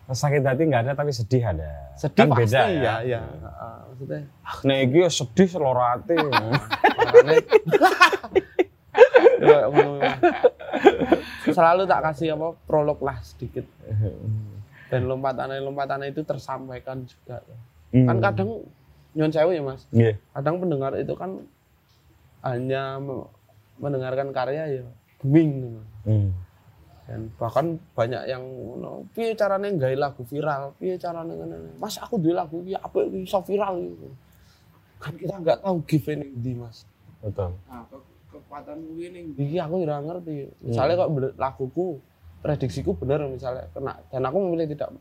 sakit hati nggak ada tapi sedih ada. sedih kan pasti beda ya, ya. ya. Heeh, maksudnya Nah, iki ya sedih seloro ati. makanya ngono, Mas. selalu tak kasih apa prolog lah sedikit dan lompatannya itu tersampaikan juga kan kadang nyon sewu ya mas. Nggih. kadang pendengar itu kan hanya me- mendengarkan karya ya geming gitu. Hmm. dan bahkan banyak yang ngono piye carane nggawe lagu viral? Piye carane ngene? Mas aku duwe lagu iki apa iso viral? Gitu. Kan kita nggak tahu give ini di mas. Betul. nah, ke- kekuatan gue ning ndi? Aku ora ngerti. Misalnya kok bener- laguku prediksiku bener misalnya kena dan aku memilih tidak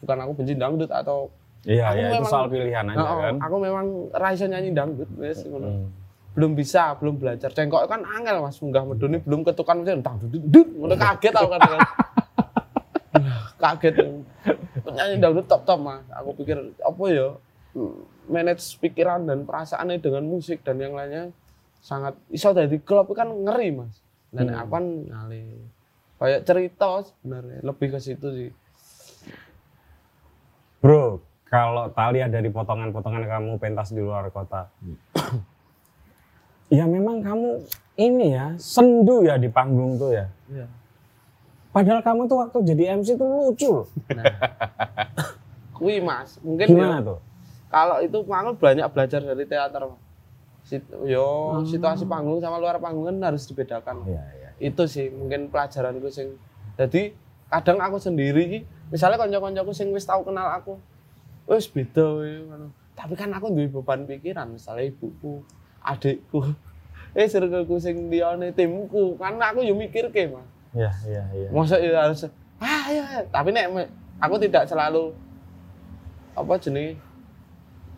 bukan aku benci dangdut atau Iya, Aku ya itu memang- soal pilihan aja Nah, kan. aku memang raiso nyanyi dangdut wes ngono. Hmm. belum bisa belum belajar cengkok kan angel mas munggah meduni belum ketukan mesin duduk duduk ngono kaget tau kan kaget penyanyi dangdut top top mas aku pikir apa ya manage pikiran dan perasaannya dengan musik dan yang lainnya sangat iso dari klub kan ngeri mas dan Hmm. aku kan ngali kayak cerita sebenarnya lebih ke situ sih Bro, kalau tak lihat dari potongan-potongan kamu pentas di luar kota, ya memang kamu ini ya sendu ya di panggung tuh ya. Iya. Padahal kamu tuh waktu jadi MC tuh lucu loh. kui mas mungkin Gimana ya, tuh? kalau itu panggung banyak belajar dari teater mas Sit- yo Hmm. situasi panggung sama luar panggung kan harus dibedakan Iya, iya. itu sih mungkin pelajaranku sing jadi kadang aku sendiri misalnya konco-koncoku sing wis tau kenal aku wis beda tapi kan aku duwe beban pikiran misalnya ibuku adikku. Eh circleku sing liyane timku. Kan aku yo mikir ke mas. Iya, iya, iya. masa ya harus ah ya tapi nek aku tidak selalu apa jenis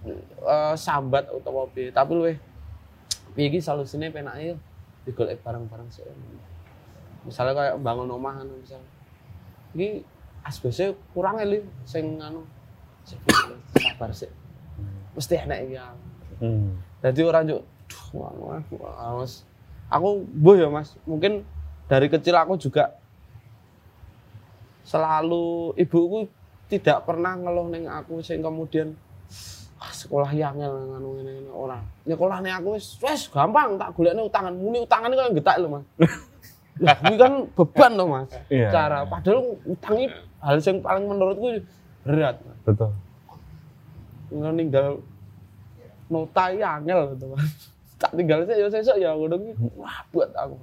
eh, sambat utawa piye. Tapi luwe piye iki solusine penake yo digolek bareng-bareng sih misalnya kayak bangun anu misalnya. Iki asbesnya kurang eli sing anu sabar sih mesti enak ya. Hmm. jadi orang duh anu aku awas aku boh ya mas. Mungkin dari kecil aku juga selalu ibuku tidak pernah ngeluh neng aku sing kemudian ah, sekolah yang nganu ngene ngene. Ora. Nyekolah nih aku wis wis gampang tak golekne utangan. Muni utangan kok getak lho mas. Lah ini kan beban loh mas. Iya. cara padahal utangi hal yang paling menurutku berat Betul. nggak ninggal nota ya angel gitu mas tak tinggal saya ya sesok ya udah wah buat aku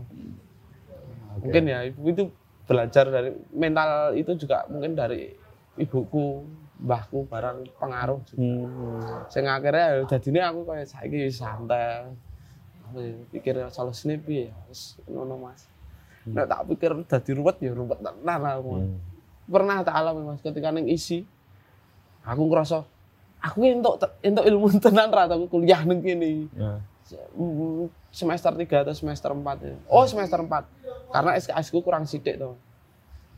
mungkin ya ibu itu belajar dari mental itu juga mungkin dari ibuku mbahku barang pengaruh Hmm. sing akhirnya ya jadinya aku kayak saiki santai Apa ya, pikir solusinya piye ya wis ngono mas nek tak pikir dadi ruwet ya ruwet tenan aku. Hmm. Pernah tak alami mas ketika neng isi aku ngerasa aku ki entuk entuk ilmu tenan ra aku kuliah neng kene. Ya. Mm, semester 3 atau semester 4 ya. Oh semester 4 karena SKS ku kurang sidik tuh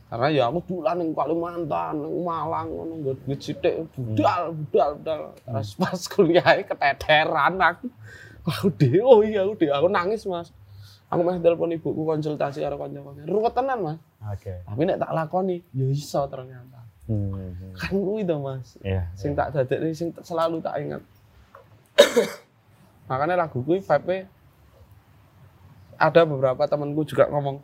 karena ya aku dulan neng Kalimantan neng Malang ngono nggo duit sidik budal budal budal. Terus pas kuliah keteteran aku. Aku deh oh iya aku deh aku nangis mas aku meh telepon ibuku konsultasi karo kanca-kanca. Ruwet tenan mas. Oke. tapi nek tak lakoni ya iso ternyata. Hmm. kan kuwi to mas. Iya. sing tak dadekne sing selalu tak ingat. Makanya lagu kuwi vibe ada beberapa temanku juga ngomong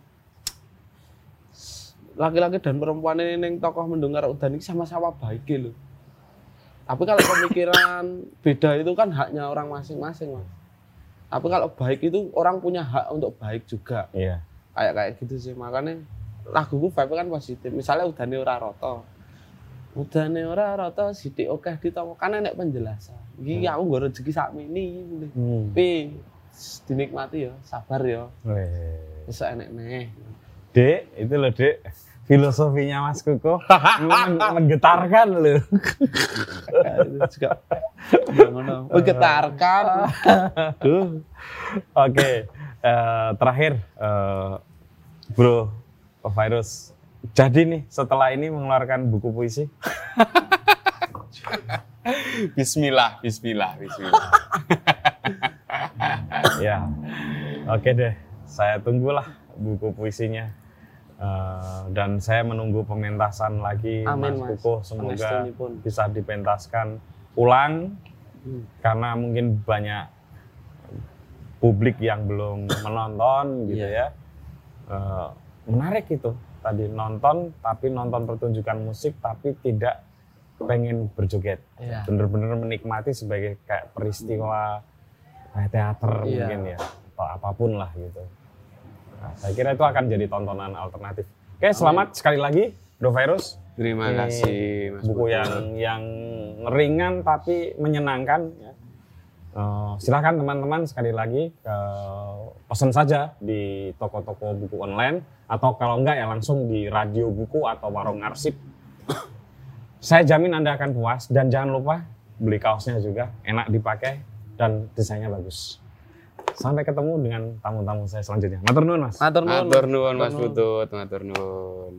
laki-laki dan perempuan ini neng tokoh mendengar udan ini sama-sama baik loh tapi kalau pemikiran beda itu kan haknya orang masing-masing mas tapi kalau baik itu orang punya hak untuk baik juga. Iya. kayak kayak gitu sih. Makanya laguku vibe kan positif. Misalnya udane ora roto udane ora roto sithik oke ditomo kan enek penjelasan. Iki aku nggo rezeki sak mini Hmm. tapi dinikmati ya sabar ya. Iso enek neh Dek, itu loh dek. Filosofinya Mas Kuko men- menggetarkan loh. menggetarkan Duh. Oke, eh, terakhir eh, Bro Virus. Jadi nih setelah ini mengeluarkan buku puisi. Bismillah, bismillah, bismillah. ya, oke deh. Saya tunggulah buku puisinya. Eh, dan saya menunggu pementasan lagi Amin, Mas Mas. Kuko. Semoga bisa dipentaskan ulang Hmm. karena mungkin banyak publik yang belum menonton gitu Iya. ya. Eh, menarik itu tadi nonton tapi nonton pertunjukan musik tapi tidak pengen berjoget. Iya. Bener-bener menikmati sebagai kayak peristiwa kayak teater Iya. mungkin ya atau apa pun lah gitu. Nah, saya kira itu akan jadi tontonan alternatif. Oke, selamat sekali lagi Bro Virus. Terima Ini kasih, Mas buku Putut. yang yang ringan tapi menyenangkan. ya. Eh, silakan teman-teman sekali lagi eh, pesan saja di toko-toko buku online atau kalau enggak ya langsung di radio buku atau warung arsip. Saya jamin Anda akan puas dan jangan lupa beli kaosnya juga enak dipakai dan desainnya bagus. Sampai ketemu dengan tamu-tamu saya selanjutnya. Matur nuwun Mas. Matur nuwun. Matur nuwun Mas. Putut, matur nuwun.